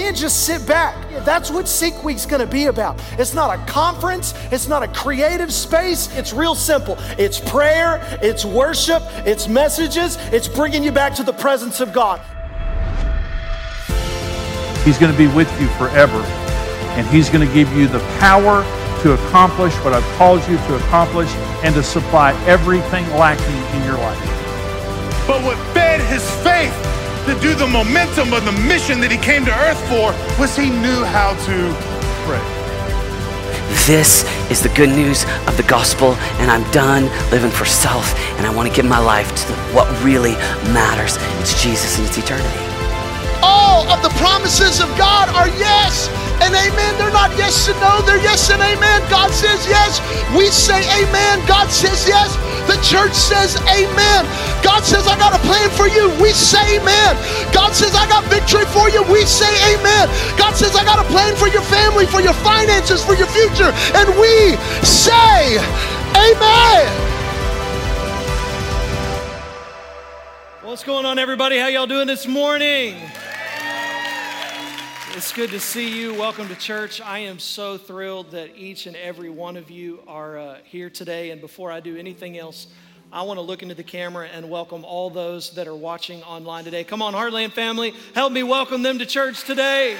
can't just sit back. That's what Seek Week's gonna be about. It's not a conference, it's not a creative space. It's real simple. It's prayer, it's worship, it's messages, it's bringing you back to the presence of God. He's going to be with you forever, and He's going to give you the power to accomplish what I've called you to accomplish and to supply everything lacking in your life. But what fed his faith to do the momentum of the mission that he came to earth for was he knew how to pray. This is the good news of the gospel, and I'm done living for self, and I want to give my life to what really matters. It's Jesus and it's eternity. All of the promises of God are yes and amen. They're not yes and no, they're yes and amen. God says yes. We say amen. God says yes. The church says amen. God says, I got a plan for you. We say amen. God says, I got victory for you. We say amen. God says, I got a plan for your family, for your finances, for your future. And we say amen. What's going on, everybody? How y'all doing this morning? It's good to see you. Welcome to church. I am so thrilled that each and every one of you are uh, here today. And before I do anything else, I want to look into the camera and welcome all those that are watching online today. Come on, Heartland family, help me welcome them to church today.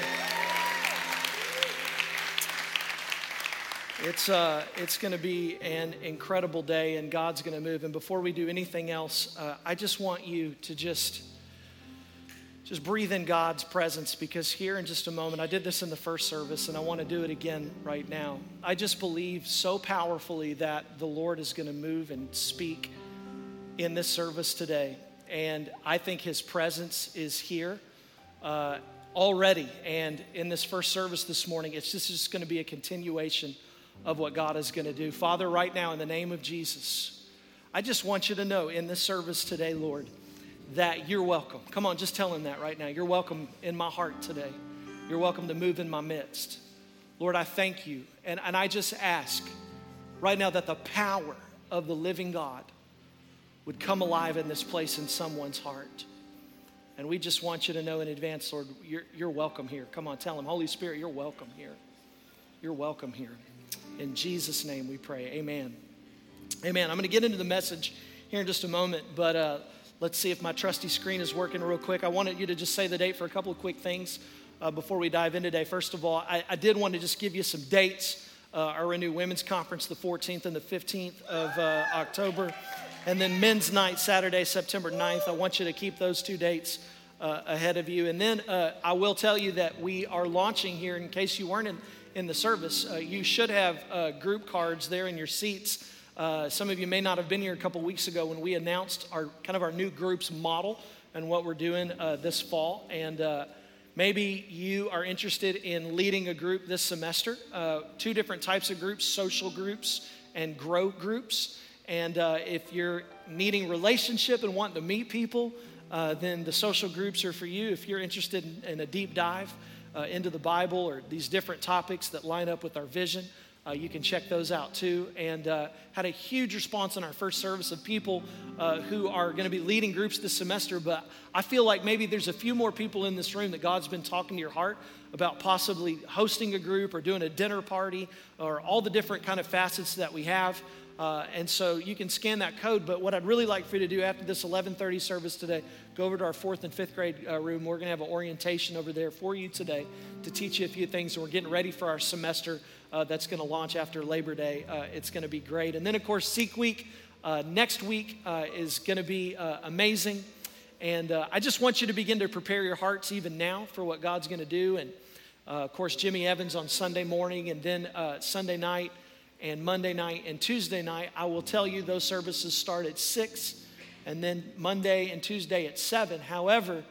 It's, uh, it's going to be an incredible day, and God's going to move. And before we do anything else, uh, I just want you to just just breathe in God's presence because here in just a moment, I did this in the first service and I want to do it again right now. I just believe so powerfully that the Lord is going to move and speak in this service today. And I think His presence is here uh, already. And in this first service this morning, it's just, just going to be a continuation of what God is going to do. Father, right now, in the name of Jesus, I just want you to know in this service today, Lord that you're welcome. Come on, just tell him that right now. You're welcome in my heart today. You're welcome to move in my midst. Lord, I thank you. And, and I just ask right now that the power of the living God would come alive in this place in someone's heart. And we just want you to know in advance, Lord, you're, you're welcome here. Come on, tell him, Holy Spirit, you're welcome here. You're welcome here. In Jesus' name we pray. Amen. Amen. I'm going to get into the message here in just a moment, but. Uh, Let's see if my trusty screen is working real quick. I wanted you to just say the date for a couple of quick things uh, before we dive in today. First of all, I, I did want to just give you some dates. Uh, our Renew Women's Conference, the 14th and the 15th of uh, October. And then Men's Night, Saturday, September 9th. I want you to keep those two dates uh, ahead of you. And then uh, I will tell you that we are launching here, in case you weren't in, in the service, uh, you should have group cards there in your seats uh, some of you may not have been here a couple weeks ago when we announced our kind of our new groups model and what we're doing uh, this fall. And uh, maybe you are interested in leading a group this semester. Uh, two different types of groups: social groups and grow groups. And uh, if you're needing relationship and wanting to meet people, then the social groups are for you. If you're interested in, in a deep dive into the Bible or these different topics that line up with our vision. Uh, you can check those out too. And uh, had a huge response in our first service of people uh, who are going to be leading groups this semester. But I feel like maybe there's a few more people in this room that God's been talking to your heart about possibly hosting a group or doing a dinner party or all the different kind of facets that we have. Uh, and so you can scan that code. But what I'd really like for you to do after this 11:30 service today, go over to our fourth and fifth grade uh, room. We're going to have an orientation over there for you today to teach you a few things. And we're getting ready for our semester uh, that's going to launch after Labor Day. Uh, it's going to be great. And then, of course, Seek Week uh, next week uh, is going to be uh, amazing. And uh, I just want you to begin to prepare your hearts even now for what God's going to do. And of course, Jimmy Evans on Sunday morning, and then Sunday night, and Monday night, and Tuesday night. I will tell you those services start at 6, and then Monday and Tuesday at 7. However,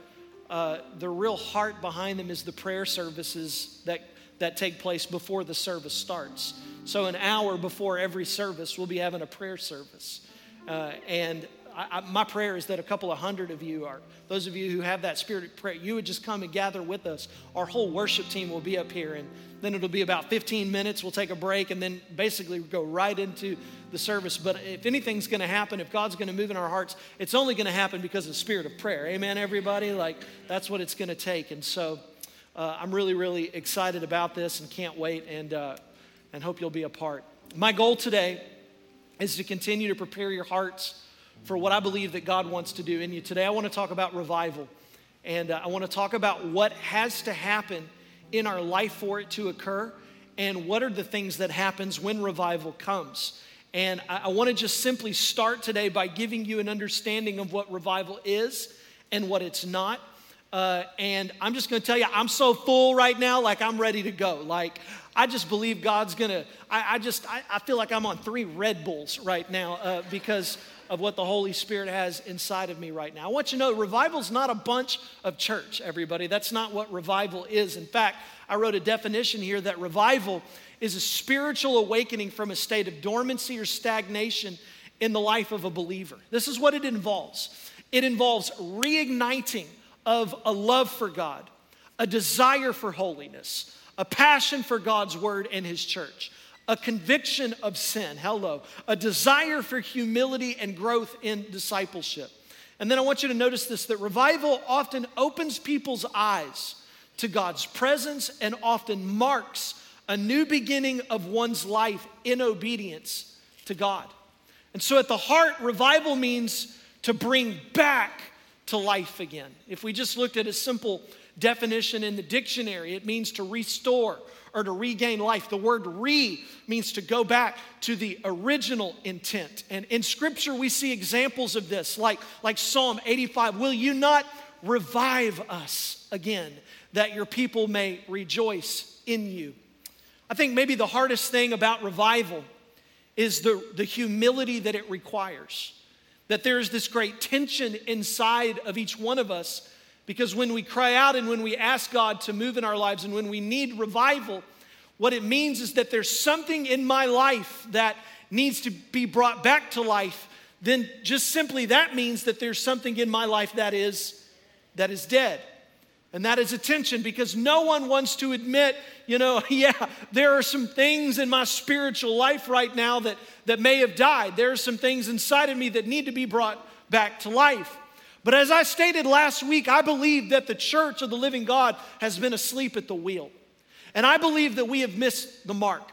the real heart behind them is the prayer services that that take place before the service starts. So, an hour before every service, we'll be having a prayer service. Uh, and I, I, my prayer is that a couple of hundred of you are, those of you who have that spirit of prayer, you would just come and gather with us. Our whole worship team will be up here, and then it'll be about 15 minutes. We'll take a break, and then basically go right into the service. But if anything's going to happen, if God's going to move in our hearts, it's only going to happen because of the spirit of prayer. Amen, everybody? Like, that's what it's going to take. And so, uh, I'm really, really excited about this and can't wait and, uh, and hope you'll be a part. My goal today is to continue to prepare your hearts for what I believe that God wants to do in you. Today, I want to talk about revival. And uh, I want to talk about what has to happen in our life for it to occur and what are the things that happens when revival comes. And I, I want to just simply start today by giving you an understanding of what revival is and what it's not. Uh, and I'm just going to tell you, I'm so full right now, like I'm ready to go. Like, I just believe God's going to, I just, I, I, feel like I'm on three Red Bulls right now uh, because of what the Holy Spirit has inside of me right now. I want you to know revival's not a bunch of church, everybody. That's not what revival is. In fact, I wrote a definition here that revival is a spiritual awakening from a state of dormancy or stagnation in the life of a believer. This is what it involves it involves reigniting of a love for God, a desire for holiness, a passion for God's word and his church, a conviction of sin, hello, a desire for humility and growth in discipleship. And then I want you to notice this that revival often opens people's eyes to God's presence and often marks a new beginning of one's life in obedience to God. And so at the heart, revival means to bring back to life again. If we just looked at a simple definition in the dictionary, it means to restore or to regain life. The word re means to go back to the original intent. And in scripture, we see examples of this, like, like Psalm 85 Will you not revive us again, that your people may rejoice in you? I think maybe the hardest thing about revival is the, the humility that it requires that there's this great tension inside of each one of us because when we cry out and when we ask God to move in our lives and when we need revival, what it means is that there's something in my life that needs to be brought back to life. Then just simply that means that there's something in my life that is that is dead. And that is attention because no one wants to admit, you know, yeah, there are some things in my spiritual life right now that, that may have died. There are some things inside of me that need to be brought back to life. But as I stated last week, I believe that the church of the living God has been asleep at the wheel. And I believe that we have missed the mark.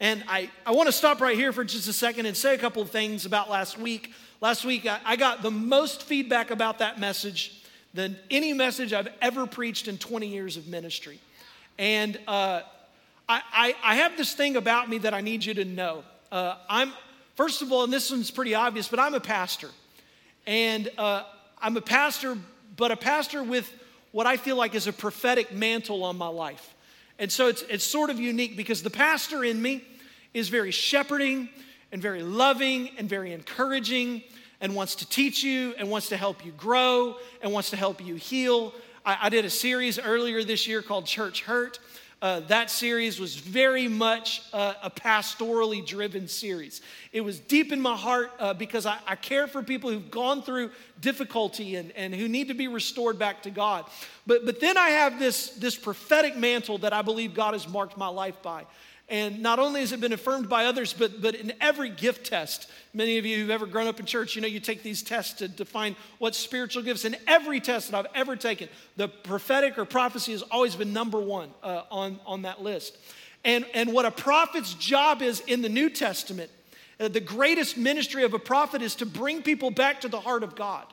And I, I want to stop right here for just a second and say a couple of things about last week. Last week, I, I got the most feedback about that message than any message I've ever preached in 20 years of ministry. And uh, I, I, I, have this thing about me that I need you to know. Uh, I'm, first of all, and this one's pretty obvious, but I'm a pastor. And uh, I'm a pastor, but a pastor with what I feel like is a prophetic mantle on my life. And so it's, it's sort of unique because the pastor in me is very shepherding and very loving and very encouraging and wants to teach you and wants to help you grow and wants to help you heal. I, I did a series earlier this year called Church Hurt. Uh, that series was very much uh, a pastorally driven series. It was deep in my heart uh, because I, I, care for people who've gone through difficulty and, and who need to be restored back to God. But, but then I have this, this prophetic mantle that I believe God has marked my life by. And not only has it been affirmed by others, but, but in every gift test, many of you who've ever grown up in church, you know, you take these tests to define what spiritual gifts. In every test that I've ever taken, the prophetic or prophecy has always been number one uh, on, on that list. And, and what a prophet's job is in the New Testament, uh, the greatest ministry of a prophet is to bring people back to the heart of God.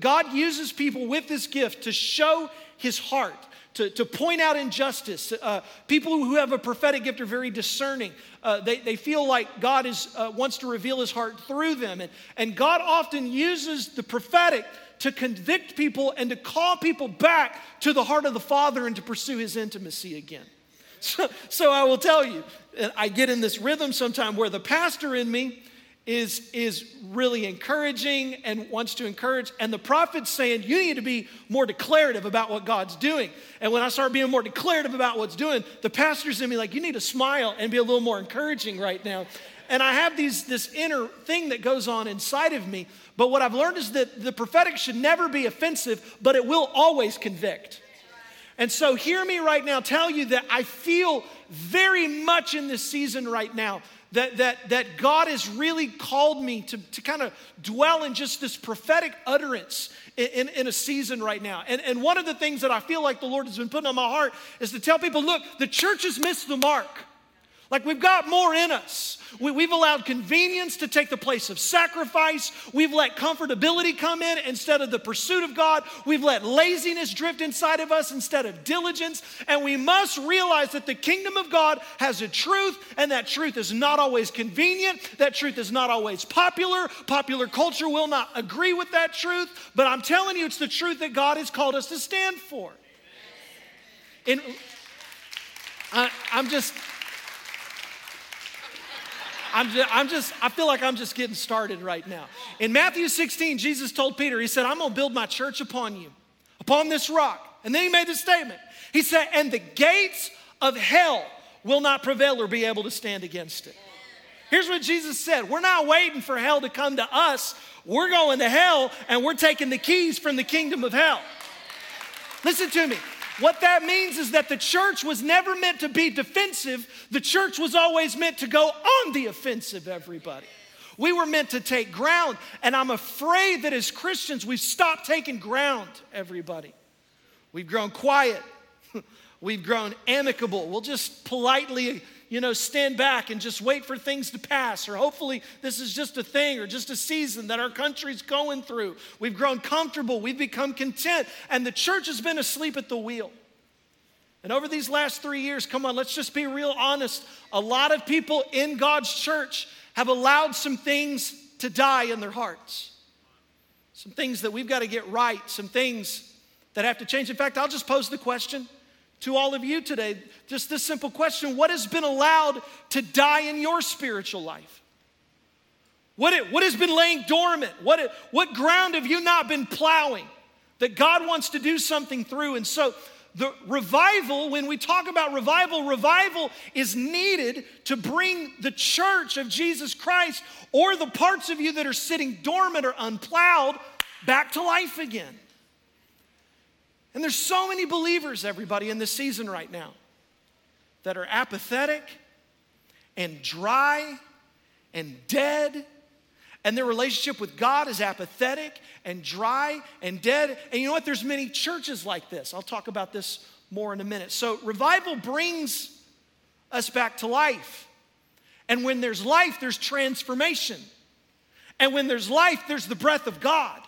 God uses people with this gift to show his heart to, to point out injustice. Uh, people who have a prophetic gift are very discerning. Uh, they, they feel like God is, uh, wants to reveal his heart through them. And, and God often uses the prophetic to convict people and to call people back to the heart of the Father and to pursue his intimacy again. So, so I will tell you, I get in this rhythm sometime where the pastor in me, is, is really encouraging and wants to encourage. And the prophet's saying, You need to be more declarative about what God's doing. And when I start being more declarative about what's doing, the pastor's in me like, You need to smile and be a little more encouraging right now. And I have these, this inner thing that goes on inside of me. But what I've learned is that the prophetic should never be offensive, but it will always convict. And so, hear me right now tell you that I feel very much in this season right now that, that, that God has really called me to, to kind of dwell in just this prophetic utterance in, in, in, a season right now. And, and one of the things that I feel like the Lord has been putting on my heart is to tell people look, the church has missed the mark. Like we've got more in us. We, have allowed convenience to take the place of sacrifice. We've let comfortability come in instead of the pursuit of God. We've let laziness drift inside of us instead of diligence. And we must realize that the kingdom of God has a truth, and that truth is not always convenient. That truth is not always popular. Popular culture will not agree with that truth. But I'm telling you, it's the truth that God has called us to stand for. And I, I'm just. I'm just, I'm just, I feel like I'm just getting started right now. In Matthew 16, Jesus told Peter, He said, I'm gonna build my church upon you, upon this rock. And then He made this statement. He said, And the gates of hell will not prevail or be able to stand against it. Here's what Jesus said We're not waiting for hell to come to us. We're going to hell and we're taking the keys from the kingdom of hell. Listen to me. What that means is that the church was never meant to be defensive, the church was always meant to go on the offensive, everybody. We were meant to take ground, and I'm afraid that as Christians, we've stopped taking ground, everybody. We've grown quiet, we've grown amicable. We'll just politely you know, stand back and just wait for things to pass, or hopefully this is just a thing or just a season that our country's going through. We've grown comfortable, we've become content, and the church has been asleep at the wheel. And over these last three years, come on, let's just be real honest. A lot of people in God's church have allowed some things to die in their hearts. Some things that we've got to get right, some things that have to change. In fact, I'll just pose the question to all of you today just this simple question What has been allowed to die in your spiritual life? What, it, what has been laying dormant? What, it, what ground have you not been plowing that God wants to do something through? And so, the revival, when we talk about revival, revival is needed to bring the church of Jesus Christ or the parts of you that are sitting dormant or unplowed back to life again. And there's so many believers, everybody, in this season right now that are apathetic and dry and dead. And their relationship with God is apathetic and dry and dead. And you know what? There's many churches like this. I'll talk about this more in a minute. So, revival brings us back to life. And when there's life, there's transformation. And when there's life, there's the breath of God.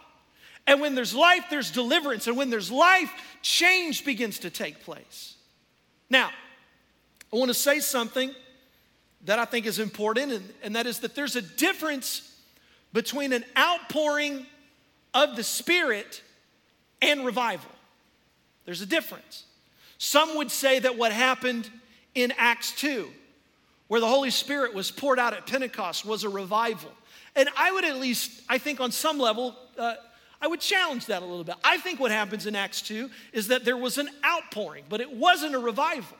And when there's life, there's deliverance. And when there's life, change begins to take place. Now, I want to say something that I think is important, and, and that is that there's a difference between an outpouring of the Spirit and revival. There's a difference. Some would say that what happened in Acts 2, where the Holy Spirit was poured out at Pentecost, was a revival. And I would at least, I think on some level, uh, I would challenge that a little bit. I think what happens in Acts 2 is that there was an outpouring, but it wasn't a revival.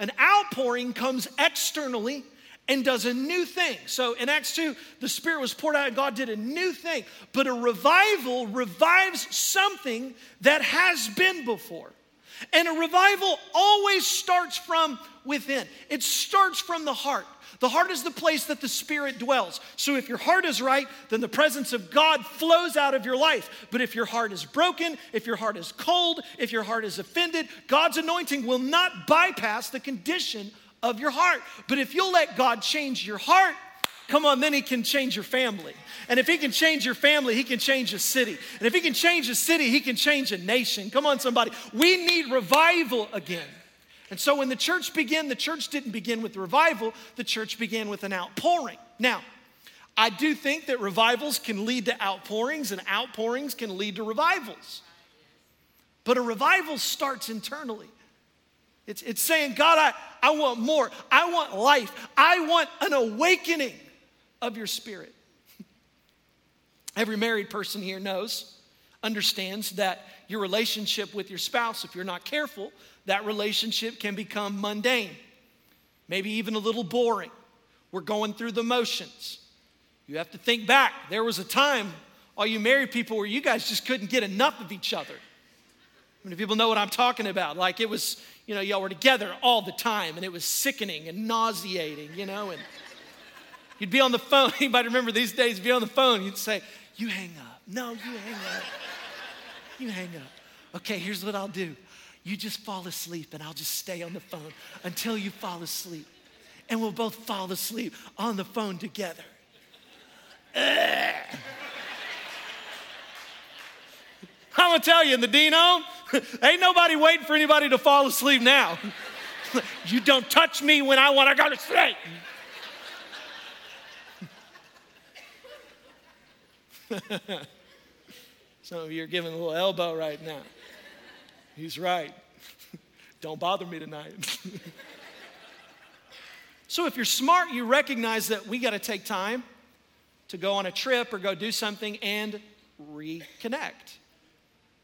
An outpouring comes externally and does a new thing. So in Acts 2, the Spirit was poured out and God did a new thing. But a revival revives something that has been before. And a revival always starts from within, it starts from the heart. The heart is the place that the Spirit dwells. So if your heart is right, then the presence of God flows out of your life. But if your heart is broken, if your heart is cold, if your heart is offended, God's anointing will not bypass the condition of your heart. But if you'll let God change your heart, come on, then He can change your family. And if He can change your family, He can change a city. And if He can change a city, He can change a nation. Come on, somebody. We need revival again. And so when the church began, the church didn't begin with revival, the church began with an outpouring. Now, I do think that revivals can lead to outpourings, and outpourings can lead to revivals. But a revival starts internally. It's, it's saying, God, I, I want more. I want life. I want an awakening of your spirit. Every married person here knows, understands that your relationship with your spouse, if you're not careful, that relationship can become mundane, maybe even a little boring. We're going through the motions. You have to think back. There was a time, all you married people, where you guys just couldn't get enough of each other. Many people know what I'm talking about. Like it was, you know, y'all were together all the time and it was sickening and nauseating, you know, and You'd be on the phone. Anybody remember these days? Be on the phone. You'd say, You hang up. No, you hang up. You hang up. Okay, here's what I'll do. You just fall asleep and I'll just stay on the phone until you fall asleep. And we'll both fall asleep on the phone together. Ugh. I'm gonna tell you, in the Dino, ain't nobody waiting for anybody to fall asleep now. you don't touch me when I wanna go to sleep. Some of you are giving a little elbow right now. He's right. Don't bother me tonight. so, if you're smart, you recognize that we got to take time to go on a trip or go do something and reconnect.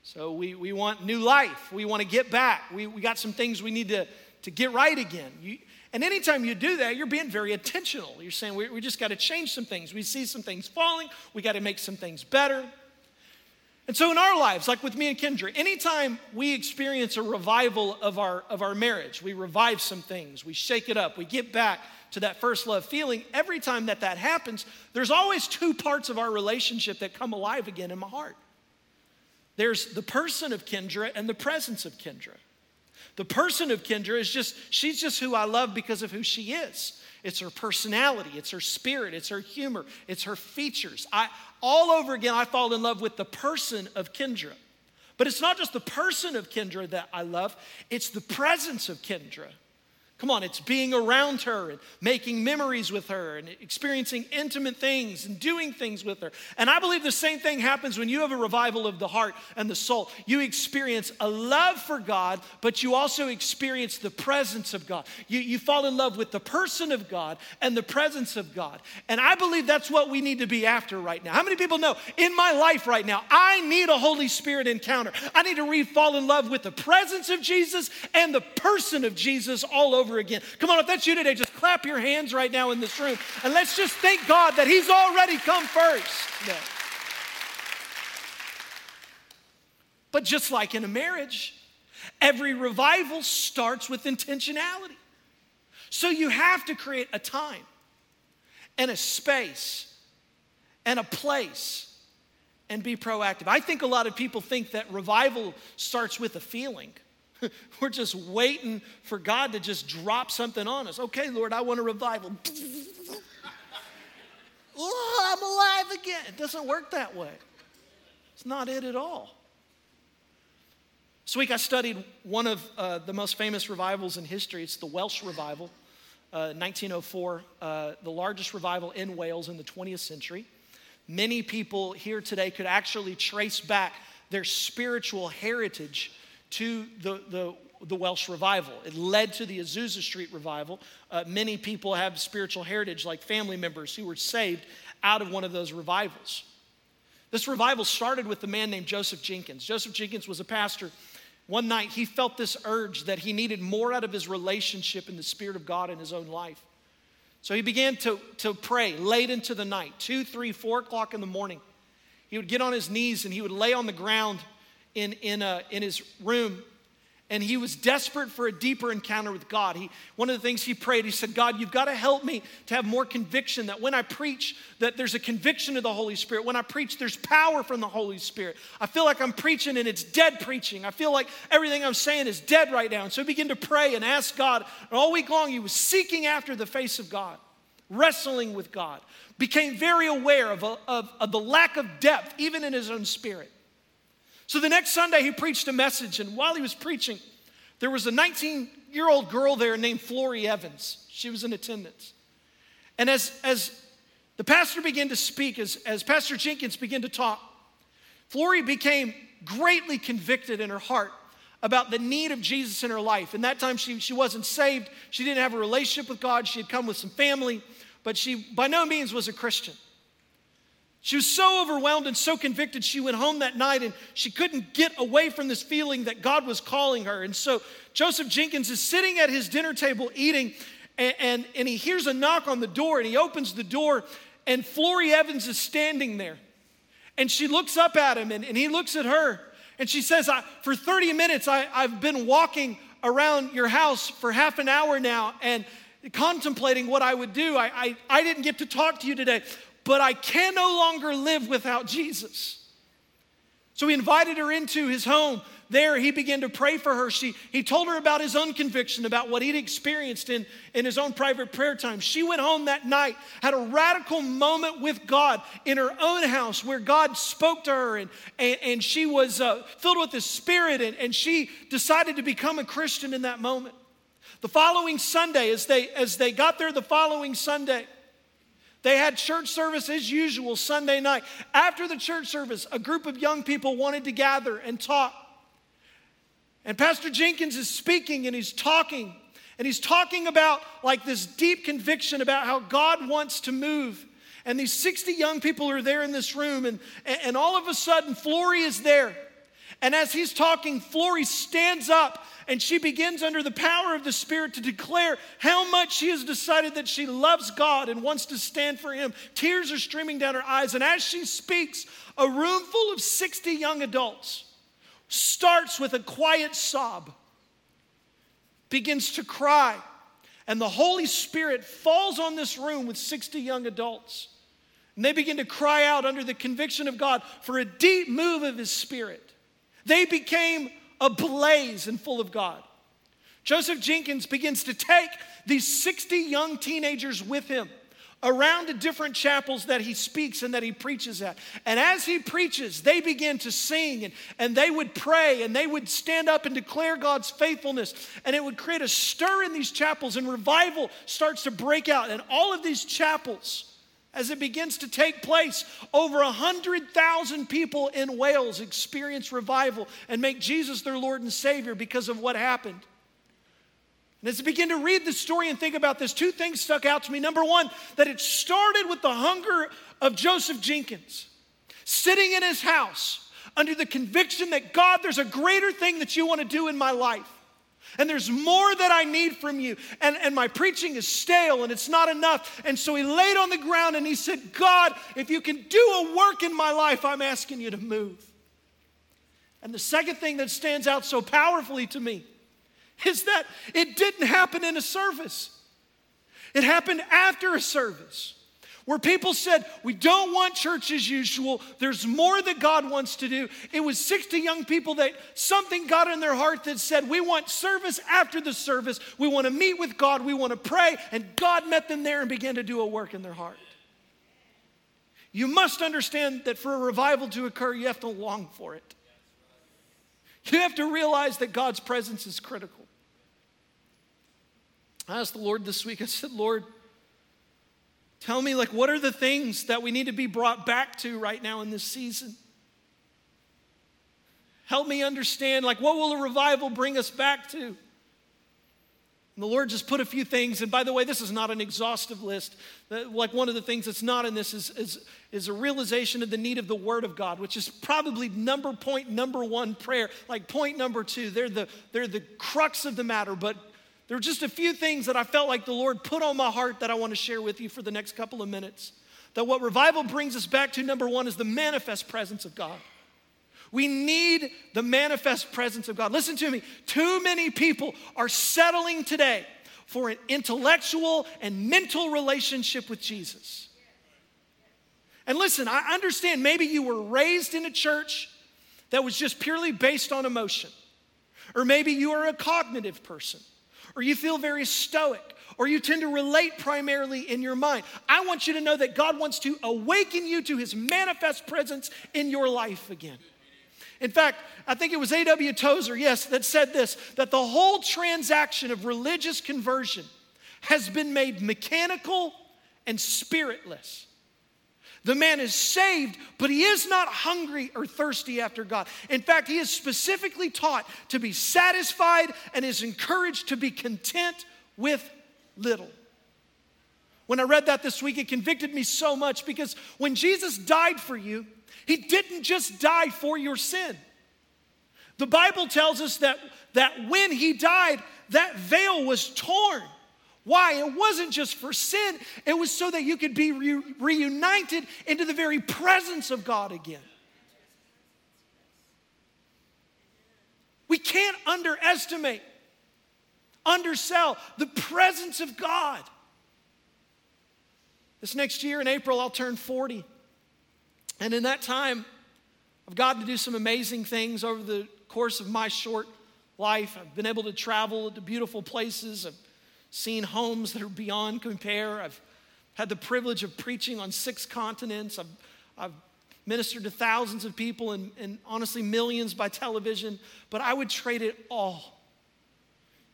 So, we, we want new life. We want to get back. We, we got some things we need to, to get right again. You, and anytime you do that, you're being very intentional. You're saying, we, we just got to change some things. We see some things falling, we got to make some things better. And so in our lives, like with me and Kendra, anytime we experience a revival of our, of our marriage, we revive some things, we shake it up, we get back to that first love feeling, every time that that happens, there's always two parts of our relationship that come alive again in my heart. There's the person of Kendra and the presence of Kendra. The person of Kendra is just, she's just who I love because of who she is. It's her personality, it's her spirit, it's her humor, it's her features. I, all over again, I fall in love with the person of Kendra. But it's not just the person of Kendra that I love, it's the presence of Kendra. Come on, it's being around her and making memories with her and experiencing intimate things and doing things with her. And I believe the same thing happens when you have a revival of the heart and the soul. You experience a love for God, but you also experience the presence of God. You, you fall in love with the person of God and the presence of God. And I believe that's what we need to be after right now. How many people know in my life right now, I need a Holy Spirit encounter? I need to re fall in love with the presence of Jesus and the person of Jesus all over over again. Come on, if that's you today, just clap your hands right now in this room and let's just thank God that He's already come first. But just like in a marriage, every revival starts with intentionality. So you have to create a time and a space and a place and be proactive. I think a lot of people think that revival starts with a feeling. We're just waiting for God to just drop something on us. Okay, Lord, I want a revival. oh, I'm alive again. It doesn't work that way. It's not it at all. This week I studied one of uh, the most famous revivals in history. It's the Welsh Revival, uh, 1904, uh, the largest revival in Wales in the 20th century. Many people here today could actually trace back their spiritual heritage to the, the, the Welsh revival. It led to the Azusa Street revival. Uh, many people have spiritual heritage, like family members who were saved out of one of those revivals. This revival started with a man named Joseph Jenkins. Joseph Jenkins was a pastor. One night, he felt this urge that he needed more out of his relationship in the Spirit of God in his own life. So he began to, to pray late into the night, two, three, four o'clock in the morning. He would get on his knees and he would lay on the ground in, in, a, in his room and he was desperate for a deeper encounter with God. He, one of the things he prayed, he said, God, you've got to help me to have more conviction that when I preach, that there's a conviction of the Holy Spirit. When I preach, there's power from the Holy Spirit. I feel like I'm preaching and it's dead preaching. I feel like everything I'm saying is dead right now. And so he began to pray and ask God. And all week long, he was seeking after the face of God, wrestling with God, became very aware of, of, of the lack of depth, even in his own spirit. So the next Sunday, he preached a message, and while he was preaching, there was a 19 year old girl there named Florrie Evans. She was in attendance. And as, as the pastor began to speak, as, as Pastor Jenkins began to talk, Florrie became greatly convicted in her heart about the need of Jesus in her life. And that time she, she wasn't saved, she didn't have a relationship with God, she had come with some family, but she by no means was a Christian. She was so overwhelmed and so convicted, she went home that night and she couldn't get away from this feeling that God was calling her. And so Joseph Jenkins is sitting at his dinner table eating, and, and, and he hears a knock on the door, and he opens the door, and Florrie Evans is standing there. And she looks up at him, and, and he looks at her, and she says, For 30 minutes, I, I've been walking around your house for half an hour now, and contemplating what I would do. I, I, I didn't get to talk to you today, but I can no longer live without Jesus. So he invited her into his home. There, he began to pray for her. She, he told her about his own conviction, about what he'd experienced in, in his own private prayer time. She went home that night, had a radical moment with God in her own house where God spoke to her, and, and, and she was uh, filled with the Spirit, and, and she decided to become a Christian in that moment. The following Sunday, as they, as they got there the following Sunday, they had church service as usual Sunday night. After the church service, a group of young people wanted to gather and talk. And Pastor Jenkins is speaking and he's talking. And he's talking about like this deep conviction about how God wants to move. And these 60 young people are there in this room. And, and all of a sudden, Florrie is there. And as he's talking, Florrie stands up and she begins under the power of the Spirit to declare how much she has decided that she loves God and wants to stand for Him. Tears are streaming down her eyes. And as she speaks, a room full of 60 young adults starts with a quiet sob, begins to cry, and the Holy Spirit falls on this room with 60 young adults. And they begin to cry out under the conviction of God for a deep move of His Spirit. They became ablaze and full of God. Joseph Jenkins begins to take these 60 young teenagers with him around to different chapels that he speaks and that he preaches at. And as he preaches, they begin to sing and, and they would pray and they would stand up and declare God's faithfulness. And it would create a stir in these chapels, and revival starts to break out. And all of these chapels as it begins to take place. Over 100,000 people in Wales experience revival and make Jesus their Lord and Savior because of what happened. And as I begin to read the story and think about this, two things stuck out to me. Number one, that it started with the hunger of Joseph Jenkins, sitting in his house under the conviction that God, there's a greater thing that you want to do in my life. And there's more that I need from you. And, and my preaching is stale and it's not enough. And so he laid on the ground and he said, God, if you can do a work in my life, I'm asking you to move. And the second thing that stands out so powerfully to me is that it didn't happen in a service, it happened after a service where people said, We don't want church as usual. There's more that God wants to do. It was 60 young people that something got in their heart that said, We want service after the service. We want to meet with God. We want to pray. And God met them there and began to do a work in their heart. You must understand that for a revival to occur, you have to long for it. You have to realize that God's presence is critical. I asked the Lord this week, I said, Lord, Tell me, like, what are the things that we need to be brought back to right now in this season? Help me understand, like, what will a revival bring us back to? And the Lord just put a few things, and by the way, this is not an exhaustive list. Like, one of the things that's not in this is, is, is a realization of the need of the Word of God, which is probably number point number one prayer. Like, point number two, they're the, they're the crux of the matter, but there are just a few things that I felt like the Lord put on my heart that I want to share with you for the next couple of minutes. That what revival brings us back to, number one, is the manifest presence of God. We need the manifest presence of God. Listen to me. Too many people are settling today for an intellectual and mental relationship with Jesus. And listen, I understand maybe you were raised in a church that was just purely based on emotion, or maybe you are a cognitive person or you feel very stoic, or you tend to relate primarily in your mind. I want you to know that God wants to awaken you to his manifest presence in your life again. In fact, I think it was A.W. Tozer, yes, that said this that the whole transaction of religious conversion has been made mechanical and spiritless. The man is saved, but he is not hungry or thirsty after God. In fact, he is specifically taught to be satisfied and is encouraged to be content with little. When I read that this week, it convicted me so much because when Jesus died for you, he didn't just die for your sin. The Bible tells us that, that when he died, that veil was torn. Why? It wasn't just for sin, it was so that you could be re- reunited into the very presence of God again. We can't underestimate undersell the presence of God. This next year in April, I'll turn 40. And in that time, I've gotten to do some amazing things over the course of my short life. I've been able to travel to beautiful places. I've seen homes that are beyond compare. I've had the privilege of preaching on six continents. I've, I've ministered to thousands of people and, and honestly millions by television. But I would trade it all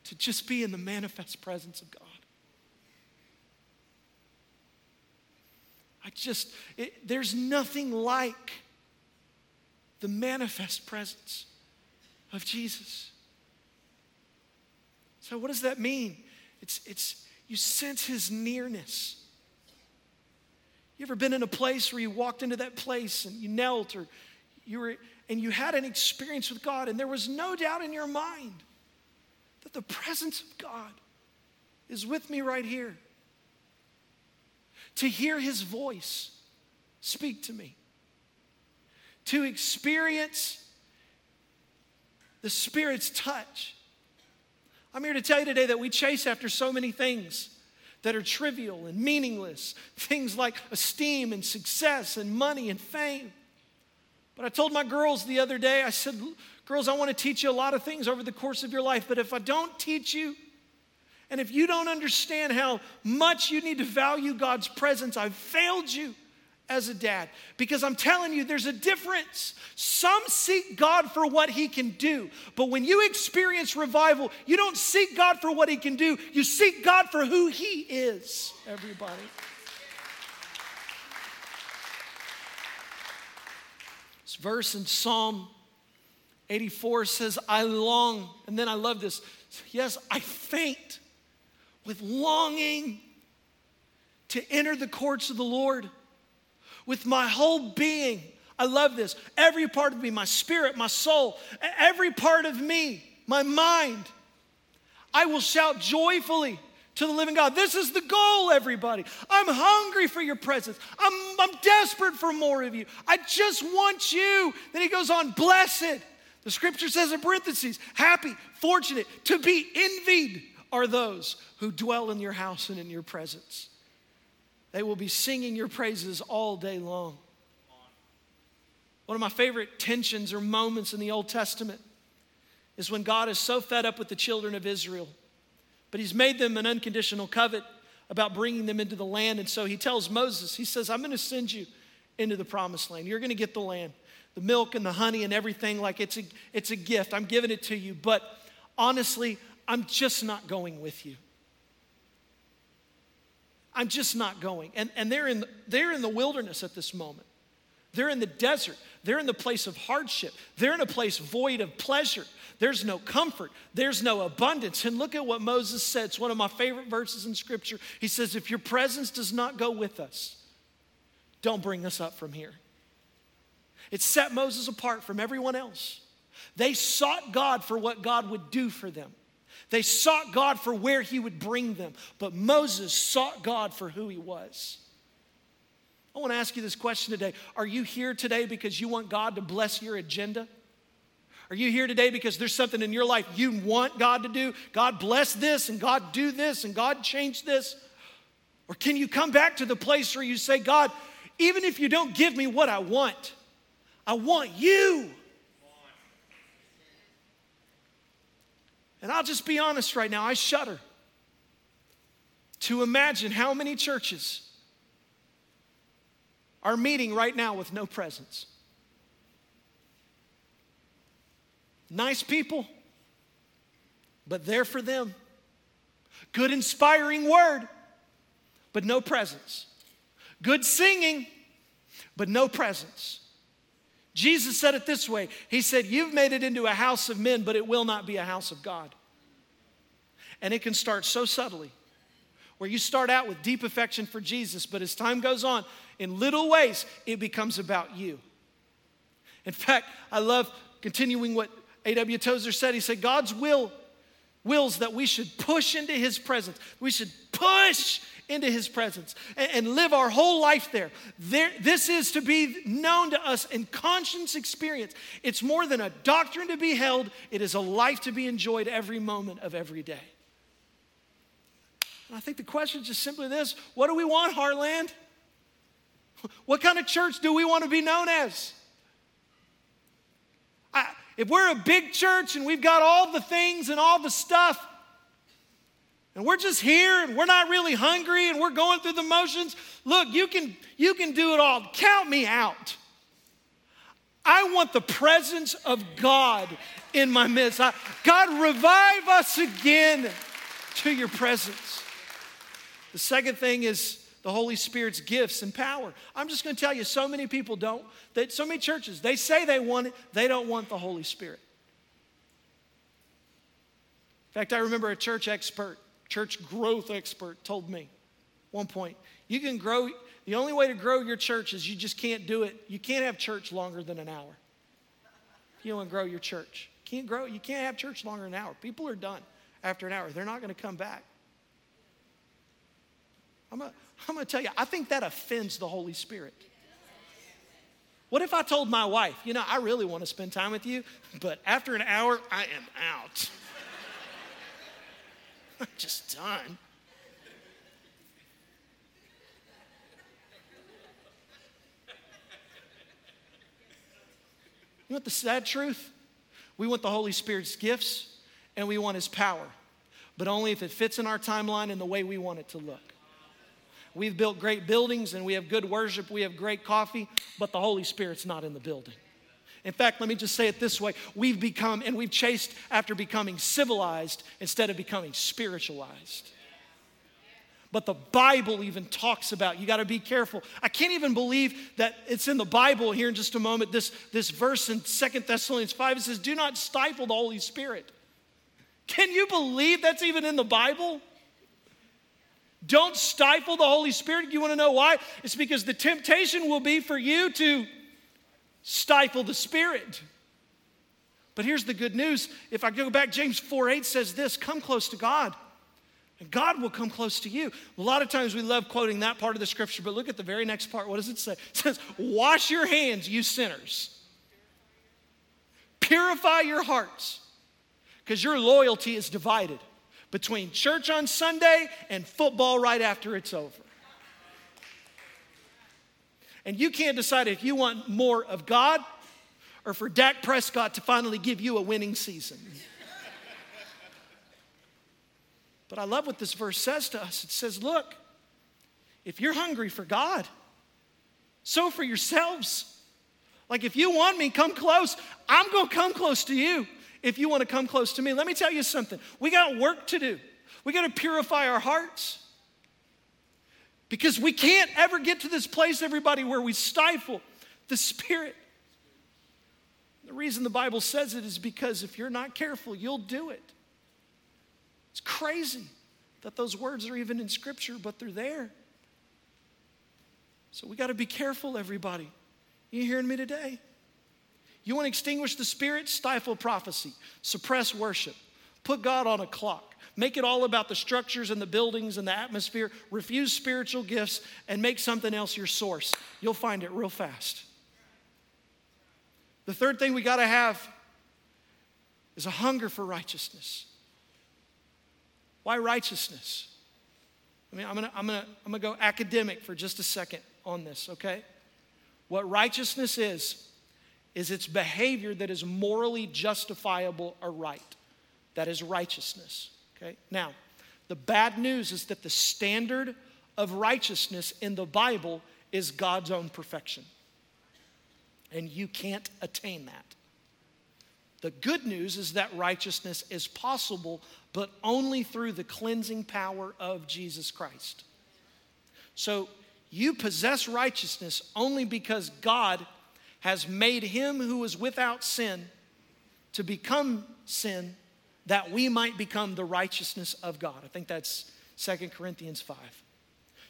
to just be in the manifest presence of God. I just, it, there's nothing like the manifest presence of Jesus. So, what does that mean? It's, it's you sense his nearness. You ever been in a place where you walked into that place and you knelt or you were and you had an experience with God and there was no doubt in your mind that the presence of God is with me right here. To hear his voice speak to me. To experience the Spirit's touch. I'm here to tell you today that we chase after so many things that are trivial and meaningless, things like esteem and success and money and fame. But I told my girls the other day, I said, Girls, I want to teach you a lot of things over the course of your life, but if I don't teach you, and if you don't understand how much you need to value God's presence, I've failed you as a dad because I'm telling you, there's a difference. Some seek God for what He can do, but when you experience revival, you don't seek God for what He can do, you seek God for who He is, everybody. This verse in Psalm 84 says, I long, and then I love this. Yes, I faint with longing to enter the courts of the Lord with my whole being. I love this. Every part of me, my spirit, my soul, every part of me, my mind, I will shout joyfully to the living God. This is the goal, everybody. I'm hungry for your presence. I'm, I'm desperate for more of you. I just want you. Then he goes on, blessed. The scripture says in parentheses, happy, fortunate, to be envied are those who dwell in your house and in your presence. They will be singing your praises all day long. One of my favorite tensions or moments in the Old Testament is when God is so fed up with the children of Israel, but He's made them an unconditional covet about bringing them into the land. And so He tells Moses, He says, I'm going to send you into the promised land. You're going to get the land, the milk and the honey and everything, like it's a, it's a gift. I'm giving it to you. But honestly, I'm just not going with you. I'm just not going. And, and they're, in, they're in the wilderness at this moment. They're in the desert. They're in the place of hardship. They're in a place void of pleasure. There's no comfort. There's no abundance. And look at what Moses said. It's one of my favorite verses in Scripture. He says, If your presence does not go with us, don't bring us up from here. It set Moses apart from everyone else. They sought God for what God would do for them. They sought God for where He would bring them, but Moses sought God for who He was. I want to ask you this question today. Are you here today because you want God to bless your agenda? Are you here today because there's something in your life you want God to do? God bless this and God do this and God change this? Or can you come back to the place where you say, God, even if you don't give me what I want, I want you. And I'll just be honest right now, I shudder to imagine how many churches are meeting right now with no presence. Nice people, but there for them. Good, inspiring word, but no presence. Good singing, but no presence. Jesus said it this way He said, You've made it into a house of men, but it will not be a house of God. And it can start so subtly, where you start out with deep affection for Jesus, but as time goes on, in little ways, it becomes about you. In fact, I love continuing what A.W. Tozer said. He said, God's will wills that we should push into his presence. We should push into his presence and, and live our whole life there. there. This is to be known to us in conscience experience. It's more than a doctrine to be held, it is a life to be enjoyed every moment of every day. And I think the question is just simply this what do we want, Heartland? What kind of church do we want to be known as? I, if we're a big church and we've got all the things and all the stuff, and we're just here and we're not really hungry and we're going through the motions, look, you can, you can do it all. Count me out. I want the presence of God in my midst. I, God, revive us again to your presence. The second thing is the Holy Spirit's gifts and power. I'm just going to tell you, so many people don't, that so many churches, they say they want it, they don't want the Holy Spirit. In fact, I remember a church expert, church growth expert, told me one point, you can grow, the only way to grow your church is you just can't do it. You can't have church longer than an hour. You want to grow your church, can't grow, you can't have church longer than an hour. People are done after an hour. They're not going to come back. I'm going to tell you, I think that offends the Holy Spirit. What if I told my wife, you know, I really want to spend time with you, but after an hour, I am out. I'm just done. You want the sad truth? We want the Holy Spirit's gifts and we want His power, but only if it fits in our timeline and the way we want it to look. We've built great buildings and we have good worship, we have great coffee, but the Holy Spirit's not in the building. In fact, let me just say it this way we've become and we've chased after becoming civilized instead of becoming spiritualized. But the Bible even talks about you got to be careful. I can't even believe that it's in the Bible here in just a moment. This, this verse in Second Thessalonians 5 it says, Do not stifle the Holy Spirit. Can you believe that's even in the Bible? Don't stifle the Holy Spirit. You want to know why? It's because the temptation will be for you to stifle the Spirit. But here's the good news. If I go back, James 4 8 says this come close to God, and God will come close to you. A lot of times we love quoting that part of the scripture, but look at the very next part. What does it say? It says, Wash your hands, you sinners. Purify your hearts, because your loyalty is divided between church on Sunday and football right after it's over. And you can't decide if you want more of God or for Dak Prescott to finally give you a winning season. but I love what this verse says to us. It says, look, if you're hungry for God, sow for yourselves. Like if you want me, come close. I'm going to come close to you if you want to come close to me. Let me tell you something. We got work to do. We got to purify our hearts. Because we can't ever get to this place, everybody, where we stifle the Spirit. The reason the Bible says it is because if you're not careful, you'll do it. It's crazy that those words are even in Scripture, but they're there. So we got to be careful, everybody. You hearing me today? You want to extinguish the spirit? Stifle prophecy, suppress worship, put God on a clock, make it all about the structures and the buildings and the atmosphere, refuse spiritual gifts, and make something else your source. You'll find it real fast. The third thing we got to have is a hunger for righteousness. Why righteousness? I mean, I'm gonna, I'm, gonna, I'm gonna go academic for just a second on this, okay? What righteousness is, is its behavior that is morally justifiable or right. That is righteousness. Okay? Now, the bad news is that the standard of righteousness in the Bible is God's own perfection. And you can't attain that. The good news is that righteousness is possible, but only through the cleansing power of Jesus Christ. So you possess righteousness only because God has made him who was without sin to become sin that we might become the righteousness of God. I think that's Second Corinthians 5.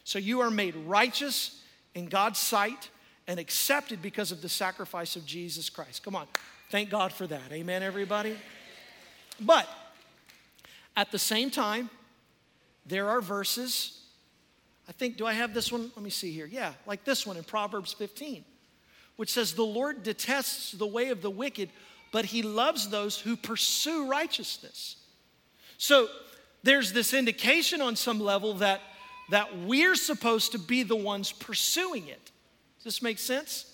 So you are made righteous in God's sight and accepted because of the sacrifice of Jesus Christ. Come on. Thank God for that. Amen, everybody? But at the same time, there are verses. I think, do I have this one? Let me see here. Yeah, like this one in Proverbs 15 which says, The Lord detests the way of the wicked, but he loves those who pursue righteousness. So, there's this indication on some level that, that we're supposed to be the ones pursuing it. Does this make sense?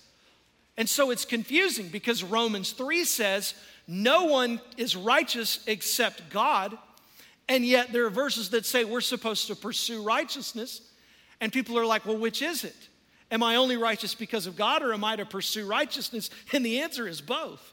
And so it's confusing because Romans 3 says, no one is righteous except God. And yet there are verses that say we're supposed to pursue righteousness. And people are like, well, which is it? Am I only righteous because of God or am I to pursue righteousness? And the answer is both.